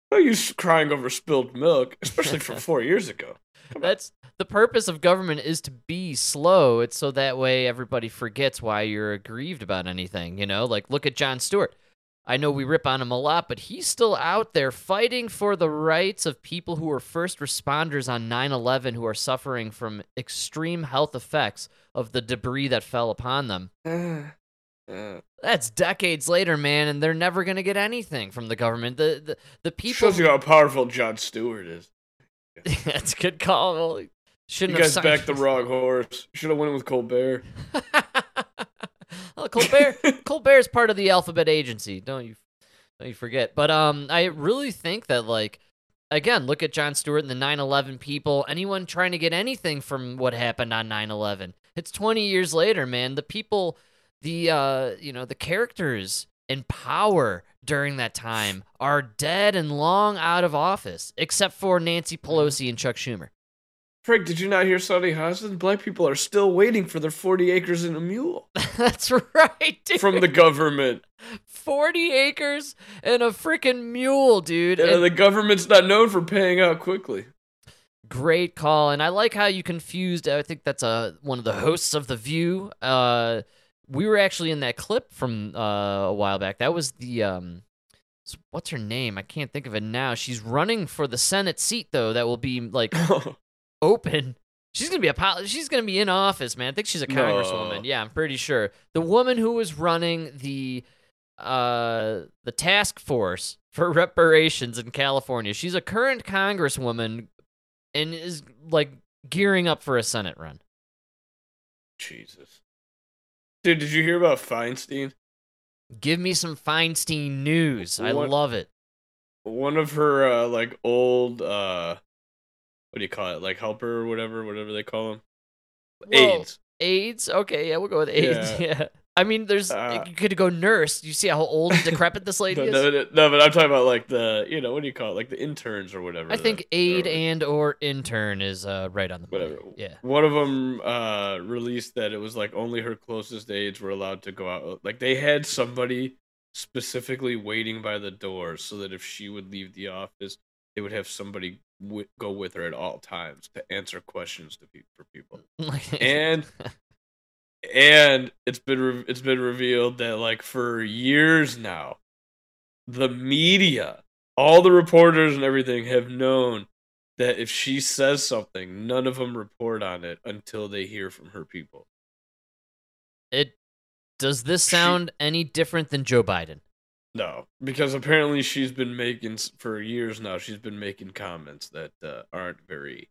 why are you crying over spilled milk, especially from four years ago? That's the purpose of government is to be slow. It's so that way everybody forgets why you're aggrieved about anything. You know, like look at Jon Stewart. I know we rip on him a lot, but he's still out there fighting for the rights of people who were first responders on 9 11 who are suffering from extreme health effects of the debris that fell upon them. Uh, That's decades later, man, and they're never going to get anything from the government. The, the, the people. shows you how powerful Jon Stewart is. That's a good call. Well, You shouldn't guys backed the wrong horse. Should have went with Colbert. well, Colbert Colbert is part of the alphabet agency. Don't you don't you forget. But um I really think that like again, look at Jon Stewart and the 9/11 people, anyone trying to get anything from what happened on 9/11. It's 20 years later, man. The people the uh you know, the characters in power during that time are dead and long out of office, except for Nancy Pelosi and Chuck Schumer. Frank, did you not hear Sunny Hostin? Black people are still waiting for their 40 acres and a mule That's right, dude. from the government. 40 acres and a freaking mule, dude. Yeah, And the government's not known for paying out quickly. great call. And I like how you confused. I think that's uh, one of the hosts of The View. Uh, we were actually in that clip from uh, a while back. That was the. Um, what's her name? I can't think of it now. She's running for the Senate seat, though, that will be like open. She's gonna be a pol- she's gonna be in office, man. I think she's a No. congresswoman. Yeah, I'm pretty sure. The woman who was running the uh the task force for reparations in California. She's a current congresswoman and is like gearing up for a Senate run. Jesus. Dude, did you hear about Feinstein? Give me some Feinstein news. I love it. One of her uh like old uh what do you call it? Like helper or whatever, whatever they call them. Whoa. AIDS. AIDS? Okay, yeah, we'll go with AIDS. Yeah. Yeah. I mean, there's Uh, you could go nurse. You see how old and decrepit this lady No, is. no, no, no, but I'm talking about like the you know what do you call it like the interns or whatever. I that- think aide or and or intern is uh, right on the money. whatever. Yeah. One of them uh, released that it was like only her closest aides were allowed to go out. Like they had somebody specifically waiting by the door so that if she would leave the office, they would have somebody wi- go with her at all times to answer questions to pe- for people. And and it's been re- it's been revealed that like for years now, the media, all the reporters and everything have known that if she says something, none of them report on it until they hear from her people. it does this sound any different than Joe Biden? No, because apparently she's been making for years now. She's been making comments that uh, aren't very,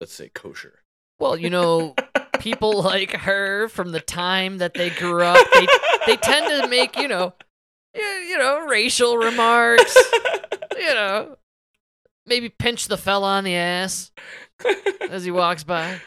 let's say, kosher. Well, you know, people like her from the time that they grew up, they they tend to make you know, you, you know, racial remarks. You know, maybe pinch the fella on the ass as he walks by.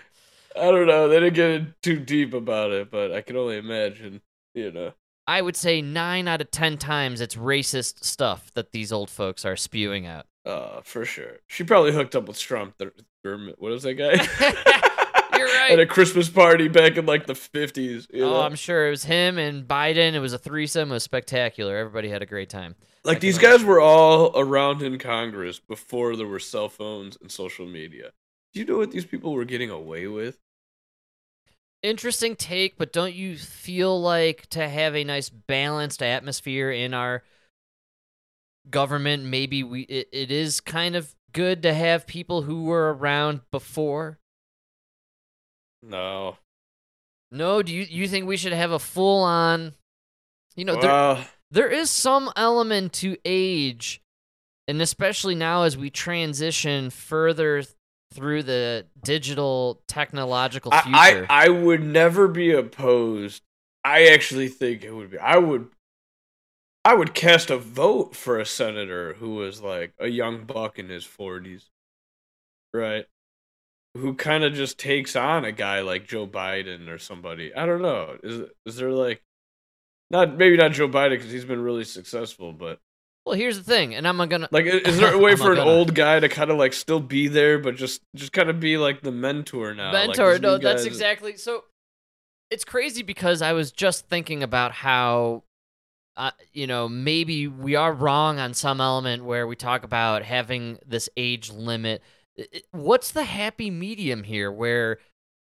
I don't know. They didn't get in too deep about it, but I can only imagine. You know. I would say nine out of ten times it's racist stuff that these old folks are spewing out. Uh, for sure. She probably hooked up with Trump. The, what was that guy? You're right. At a Christmas party back in like the fifties. You Oh, know? I'm sure it was him and Biden. It was a threesome. It was spectacular. Everybody had a great time. like these guys were all around in Congress before there were cell phones and social media. Do you know what these people were getting away with? Interesting take, but don't you feel like to have a nice balanced atmosphere in our government, maybe we it, it is kind of good to have people who were around before? No. No, do you you think we should have a full on you know, there, there is some element to age and especially now as we transition further th- through the digital technological I, future I I would never be opposed. I actually think it would be. I would. I would cast a vote for a senator who was like a young buck in his forties, right? Who kind of just takes on a guy like Joe Biden or somebody. I don't know. Is is there like, not maybe not Joe Biden because he's been really successful, but well here's the thing and i'm gonna like, is there a way for an gonna- old guy to kind of like still be there, but just just kind of be like the mentor now? Mentor these no new that's exactly so it's crazy because i was just thinking about how uh, you know maybe we are wrong on some element where we talk about having this age limit what's the happy medium here where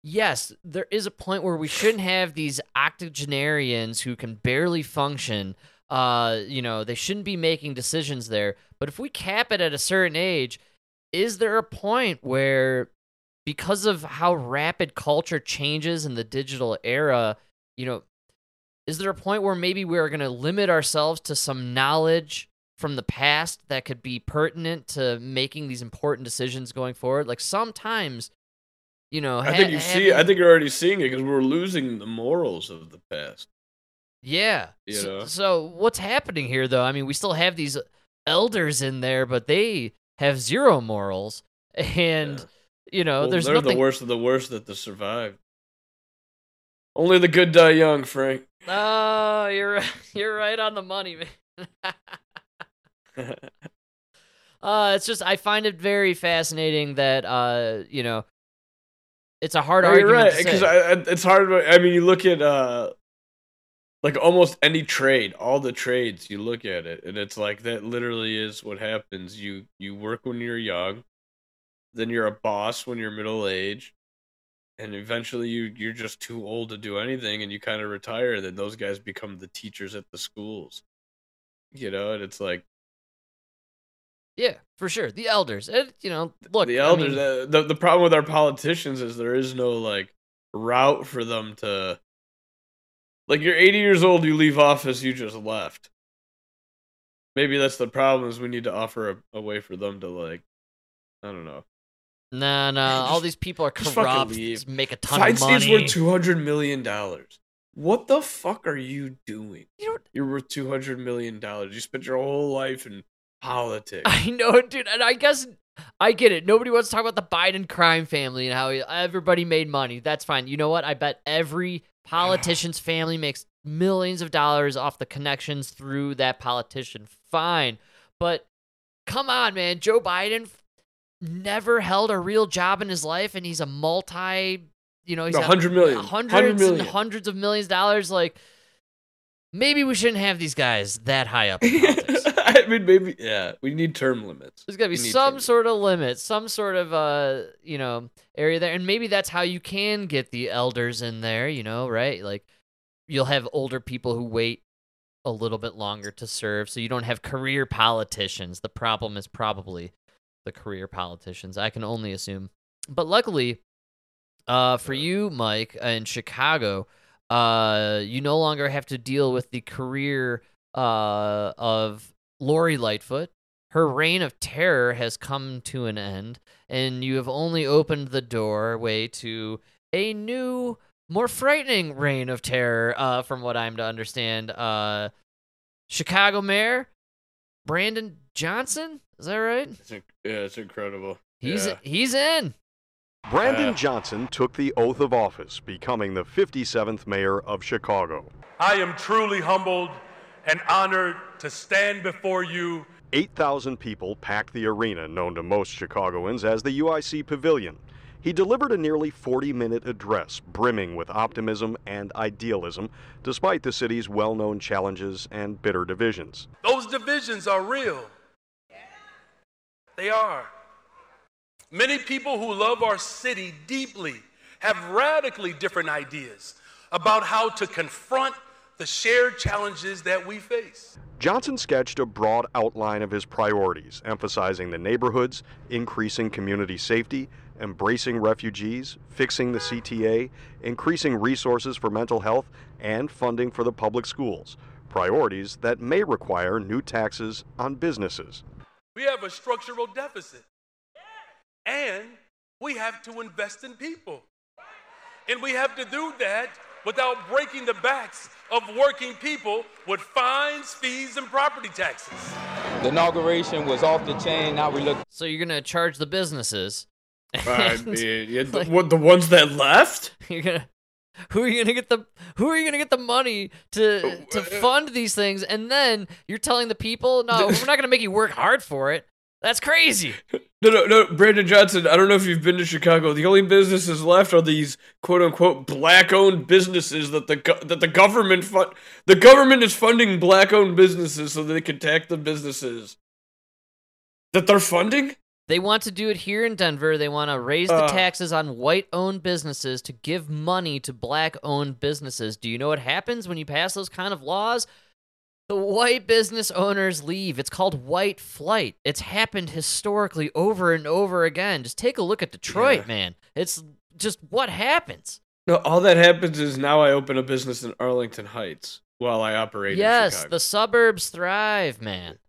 yes there is a point where we shouldn't have these octogenarians who can barely function uh you know they shouldn't be making decisions there but if we cap it at a certain age is there a point where because of how rapid culture changes in the digital era, you know, is there a point where maybe we're going to limit ourselves to some knowledge from the past that could be pertinent to making these important decisions going forward? Like sometimes, you know, I think you see. I think you're already seeing it because we're losing the morals of the past. Yeah. You so, know? so what's happening here, though? I mean, we still have these elders in there, but they have zero morals, and Yeah. you know, Well, there's they're nothing. the worst of the worst that to survive. Only the good die young, Frank. Oh, you're you're right on the money, man. uh, it's just I find it very fascinating that uh, you know, it's a hard No, you're argument right to because it's hard. I mean, you look at uh, like almost any trade, all the trades. You look at it, and it's like that. Literally, is what happens. You you work when you're young, then you're a boss when you're middle age and eventually you you're just too old to do anything, and you kind of retire. Then those guys become the teachers at the schools. You know, and it's like yeah, for sure. The elders, it, you know, look, the I elders. mean, uh, the the problem with our politicians is there is no like route for them to. Like you're 80 years old, you leave office, you just left. Maybe that's the problem. Is we need to offer a, a way for them to like, I don't know. nah, nah. all these people are just fucking corrupt. leave. just make a ton of Feinstein's money. worth 200 million dollars. What the fuck are you doing? You know- You're worth 200 million dollars. You spent your whole life in politics. I know, dude, and I guess I get it. Nobody wants to talk about the Biden crime family and how everybody made money. That's fine. You know what? I bet every Politician's family makes millions of dollars off the connections through that politician. Fine. But come on, man. Joe Biden f- never held a real job in his life and he's a multi, you know, he's No, got 100 million. hundreds 100 and hundreds of millions of dollars. Like, maybe we shouldn't have these guys that high up in politics. I mean, maybe yeah. We need term limits. There's got to be some sort of limit, some sort of uh, you know, area there, and maybe that's how you can get the elders in there. You know, right? Like you'll have older people who wait a little bit longer to serve, so you don't have career politicians. The problem is probably the career politicians. I can only assume, but luckily, uh, for you, Mike, in Chicago, uh, you no longer have to deal with the career uh of Lori Lightfoot. Her reign of terror has come to an end, and you have only opened the doorway to a new, more frightening reign of terror, uh, from what I'm to understand. Uh, Chicago Mayor Brandon Johnson, is that right? It's inc- yeah, it's incredible. He's yeah. he's in. Brandon Uh, Johnson took the oath of office, becoming the 57th mayor of Chicago. I am truly humbled and honored to stand before you 8,000 people packed the arena known to most Chicagoans as the UIC Pavilion. He delivered a nearly 40 minute address brimming with optimism and idealism, despite the city's well known challenges and bitter divisions. Those divisions are real. They are. Many people who love our city deeply have radically different ideas about how to confront the shared challenges that we face. Johnson sketched a broad outline of his priorities, emphasizing the neighborhoods, increasing community safety, embracing refugees, fixing the CTA, increasing resources for mental health, and funding for the public schools. Priorities that may require new taxes on businesses. We have a structural deficit. And we have to invest in people. And we have to do that without breaking the backs of working people with fines, fees, and property taxes. The inauguration was off the chain. Now we look. So you're gonna charge the businesses. I mean, yeah, the, like- what, the ones that left? You're gonna who are you gonna get the who are you gonna get the money to to oh, uh, fund these things and then you're telling the people no we're not gonna make you work hard for it that's crazy No, no, no, Brandon Johnson. I don't know if you've been to Chicago. The only businesses left are these quote unquote black-owned businesses that the go- that the government fund. The government is funding black-owned businesses so they can tax the businesses that they're funding. they want to do it here in denver they want to raise the Uh. taxes on white owned businesses to give money to black owned businesses do you know what happens when you pass those kind of laws the white business owners leave. It's called white flight. It's happened historically over and over again. Just take a look at Detroit, Yeah. man. It's just what happens. No, all that happens is now I open a business in Arlington Heights while I operate. yes, the suburbs thrive, man.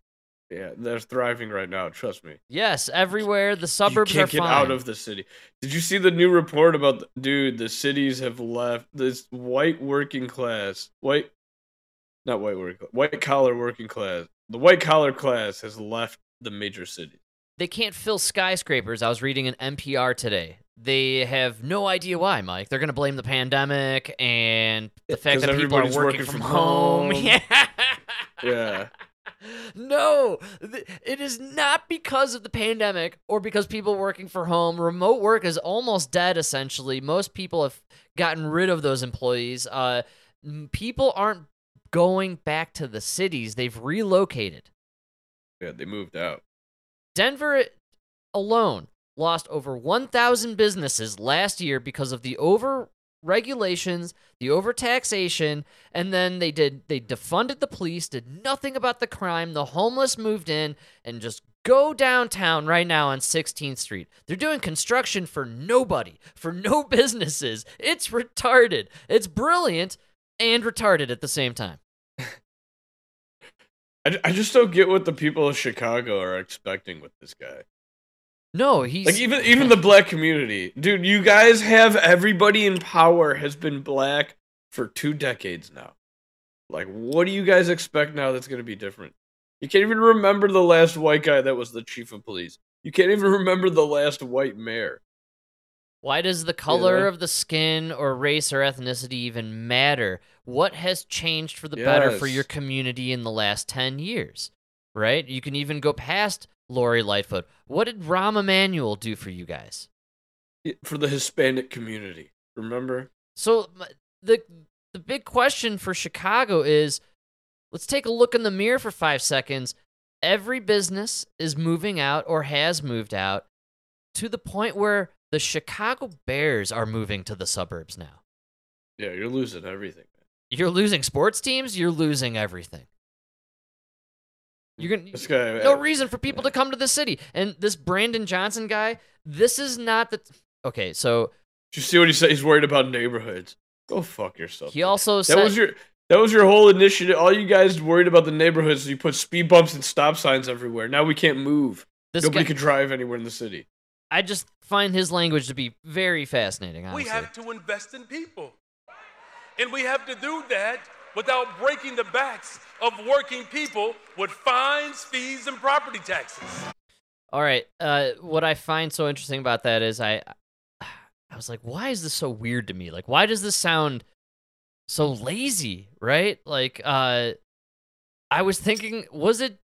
yeah, they're thriving right now. Trust me. Yes, everywhere the suburbs you can't are get fine. out of the city. Did you see the new report about the, dude? The cities have left this white working class, white, not white working, white collar working class. The white collar class has left the major cities. they can't fill skyscrapers. I was reading an NPR today. They have no idea why, Mike. They're going to blame the pandemic and the fact that people are working, working from, from home. home. Yeah. Yeah. No, it is not because of the pandemic or because people working for home. Remote work is almost dead, essentially. Most people have gotten rid of those employees. Uh, people aren't going back to the cities, they've relocated. Yeah, they moved out. Denver alone lost over 1,000 businesses last year because of the over regulations, the overtaxation, and then they did they defunded the police, did nothing about the crime. The homeless moved in and just go downtown right now on 16th Street. They're doing construction for nobody, for no businesses. It's retarded. It's brilliant and retarded at the same time. I, I just don't get what the people of Chicago are expecting with this guy. No, he's Like even even the black community, dude. You guys have everybody in power has been black for two decades now. Like, what do you guys expect now that's gonna be different? You can't even remember the last white guy that was the chief of police. You can't even remember the last white mayor. Why does the color Yeah. of the skin or race or ethnicity even matter? What has changed for the better for your community in the last 10 years? Right? You can even go past Lori Lightfoot. What did Rahm Emanuel do for you guys? For the Hispanic community. Remember? So the the big question for Chicago is let's take a look in the mirror for 5 seconds. Every business is moving out or has moved out to the point where the Chicago Bears are moving to the suburbs now. Yeah, you're losing everything. You're losing sports teams, you're losing everything. You're gonna This guy. no uh, reason for people to come to the city. And this Brandon Johnson guy, this is not the okay. So Did you see what he said? He's worried about neighborhoods. Go fuck yourself. he also That said was your that was your whole initiative. All you guys worried about the neighborhoods. So you put speed bumps and stop signs everywhere. Now we can't move. This Nobody guy- can drive anywhere in the city. I just find his language to be very fascinating. Honestly. We have to invest in people. And we have to do that without breaking the backs of working people with fines, fees, and property taxes. All right. Uh, what I find so interesting about that is I, I was like, why is this so weird to me? Like, why does this sound so lazy? Right? Like, uh, I was thinking, was it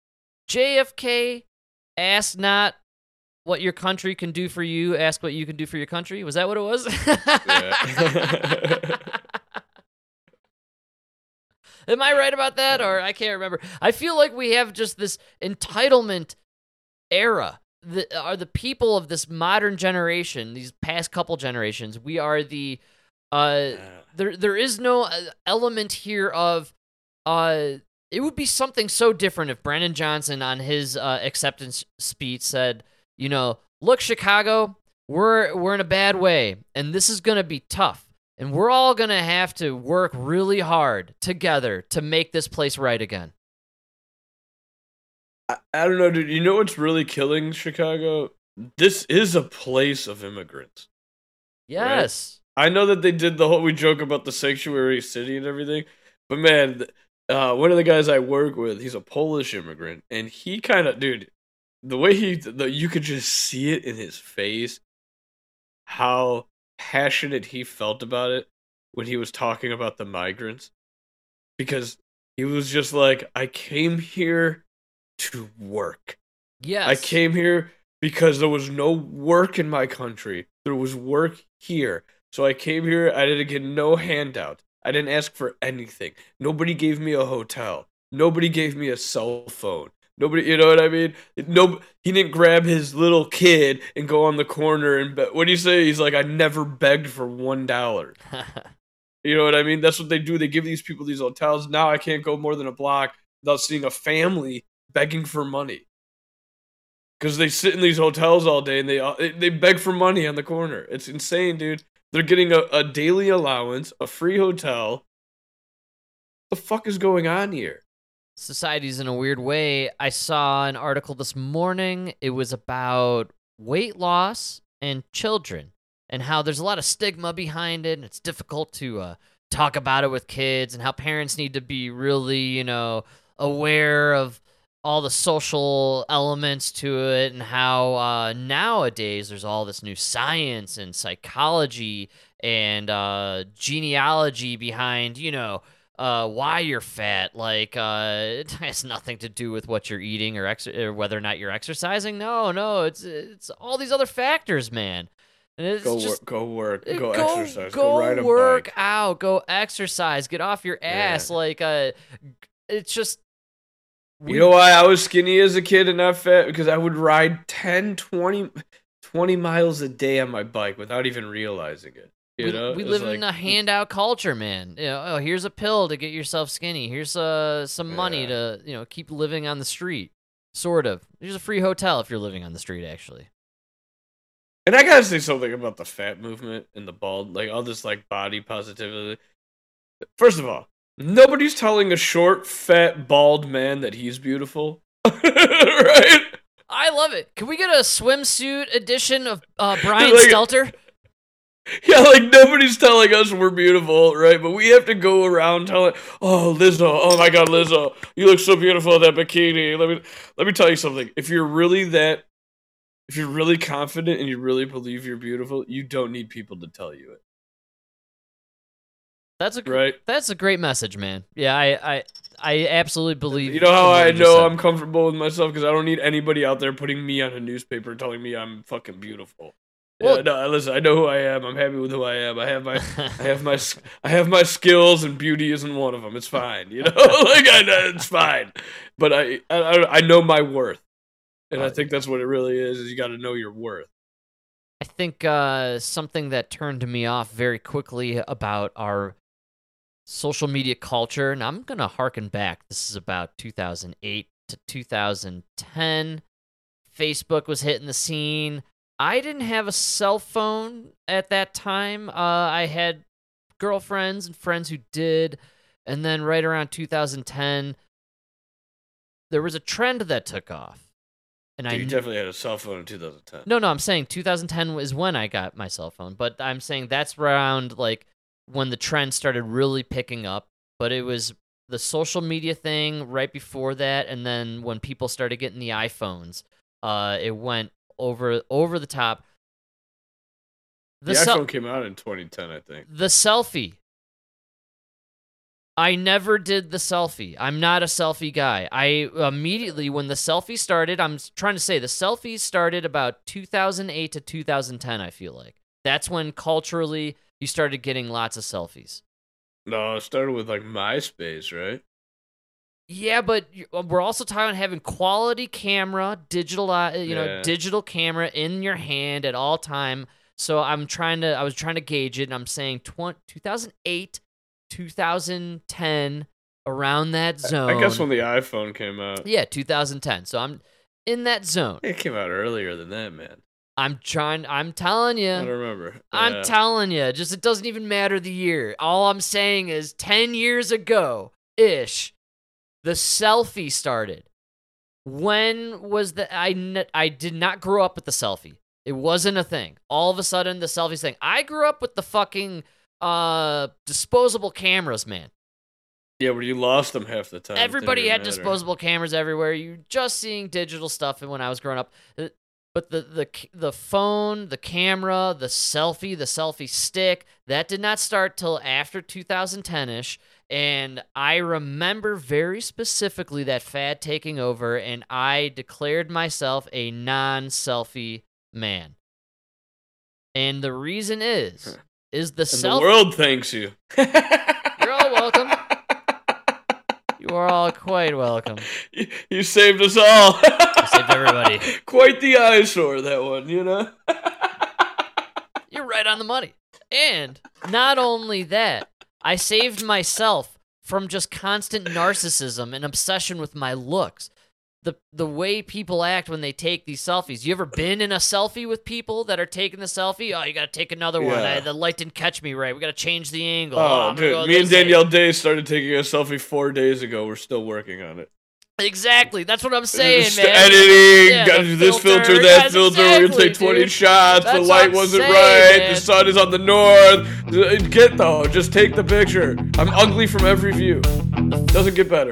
JFK? Ask not what your country can do for you. Ask what you can do for your country. Was that what it was? Am I right about that, or I can't remember? I feel like we have just this entitlement era the, are the people of this modern generation, these past couple generations. We are the uh there there is no uh, element here of uh it would be something so different if Brandon Johnson on his uh, acceptance speech said, you know, look Chicago, we're we're in a bad way and this is going to be tough. And we're all going to have to work really hard together to make this place right again. I, I don't know, dude. You know what's really killing Chicago? This is a place of immigrants. Yes. I know that they did the whole we joke about the sanctuary city and everything, but man, uh, one of the guys I work with, he's a Polish immigrant, and he kind of, dude, the way he, the, you could just see it in his face, how passionate he felt about it when he was talking about the migrants, because he was just like, I came here to work. Yes. I came here because there was no work in my country. There was work here. So I came here. I didn't get no handout. I didn't ask for anything. Nobody gave me a hotel. Nobody gave me a cell phone. Nobody, you know what I mean? No, he didn't grab his little kid and go on the corner and be- what do you say? He's like, I never begged for one dollar. You know what I mean? That's what they do. They give these people these hotels. Now I can't go more than a block without seeing a family begging for money. Because they sit in these hotels all day and they uh, they beg for money on the corner. It's insane, dude. They're getting a, a daily allowance, a free hotel. The fuck is going on here? Society's in a weird way. I saw an article this morning. It was about weight loss and children and how there's a lot of stigma behind it and it's difficult to uh, talk about it with kids and how parents need to be really, you know, aware of all the social elements to it and how uh, nowadays there's all this new science and psychology and uh, genealogy behind, you know, uh, why you're fat. Like, uh, it has nothing to do with what you're eating or, ex- or whether or not you're exercising. No, no, it's it's all these other factors, man. And it's Go just work, go work, uh, go, go, exercise, go, go, ride a work bike. out, go exercise, get off your ass. Yeah. Like, uh, it's just You know why I was skinny as a kid and not fat? Because I would ride 10, 20, 20 miles a day on my bike without even realizing it. You we, know, we It live was in a handout culture, man. You know, oh, here's a pill to get yourself skinny. Here's uh, some money to you know keep living on the street. Sort of. Here's a free hotel if you're living on the street, actually. And I gotta say something about the fat movement and the bald, like all this like body positivity. First of all, nobody's telling a short, fat, bald man that he's beautiful. right? I love it. Can we get a swimsuit edition of uh, Brian Like- Stelter? Yeah, like nobody's telling us we're beautiful, right? But we have to go around telling, "Oh, Lizzo! Oh my God, Lizzo! You look so beautiful in that bikini." Let me let me tell you something. If you're really that, if you're really confident and you really believe you're beautiful, you don't need people to tell you it. That's a Right. That's a great message, man. Yeah, I I, I absolutely believe. You know how I know said. I'm comfortable with myself because I don't need anybody out there putting me on a newspaper telling me I'm fucking beautiful. Well- yeah, no, listen, I know who I am. I'm happy with who I am. I have my, I have my, I have my skills, and beauty isn't one of them. It's fine, you know, like I, it's fine. But I, I, I know my worth, and I think that's what it really is. Is you got to know your worth. I think uh, something that turned me off very quickly about our social media culture, and I'm gonna harken back. This is about 2008 to 2010. Facebook was hitting the scene. I didn't have a cell phone at that time. Uh, I had girlfriends and friends who did, and then right around 2010, there was a trend that took off. And I you definitely had a cell phone in 2010. no, no, I'm saying 2010 was when I got my cell phone, but I'm saying that's around like when the trend started really picking up. But it was the social media thing right before that, and then when people started getting the iPhones, uh, it went over over the top. The, sel- iPhone came out in 2010, I think. the selfie. I never did the selfie. I'm not a selfie guy. I immediately, when the selfie started, I'm trying to say the selfie started about 2008 to 2010, I feel like. That's when culturally you started getting lots of selfies. No, it started with like MySpace, right? Yeah, but uh, we're also talking about having quality camera, digital, uh, you know, Yeah. digital camera in your hand at all time. So I'm trying to, I was trying to gauge it, and I'm saying 20, 2008, 2010, around that zone. I guess when the iPhone came out. yeah, 2010. So I'm in that zone. It came out earlier than that, man. I'm trying. I'm telling you. I don't remember. I'm telling you, just it doesn't even matter the year. All I'm saying is 10 years ago ish, the selfie started. When was the I n- I did not grow up with the selfie. It wasn't a thing. All of a sudden the selfie's thing. I grew up with the fucking uh disposable cameras, man. Yeah, but you lost them half the time. Everybody had matter. disposable cameras everywhere. You just seeing digital stuff when I was growing up. Uh, But the the the phone, the camera, the selfie, the selfie stick, that did not start till after 2010ish. And I remember very specifically that fad taking over, and I declared myself a non-selfie man. And the reason is, is the And selfie. the world thanks you. You're all welcome. You are all quite welcome. You, you saved us all. saved everybody. Quite the eyesore, that one, you know? You're right on the money. And not only that, I saved myself from just constant narcissism and obsession with my looks. The the way people act when they take these selfies. You ever been in a selfie with people that are taking the selfie? Oh, you got to take another one. Yeah. I, the light didn't catch me right. We got to change the angle. Oh, oh I'm dude. go Me and this way." Danielle Day started taking a selfie four days ago. We're still working on it. Exactly. That's what I'm saying, man. editing, Yeah, gotta do this filter, that yes, filter. We're gonna take 20 dude. shots. That's the light wasn't saying, right. man. The sun is on the north. Get though, just take the picture. I'm ugly from every view. Doesn't get better.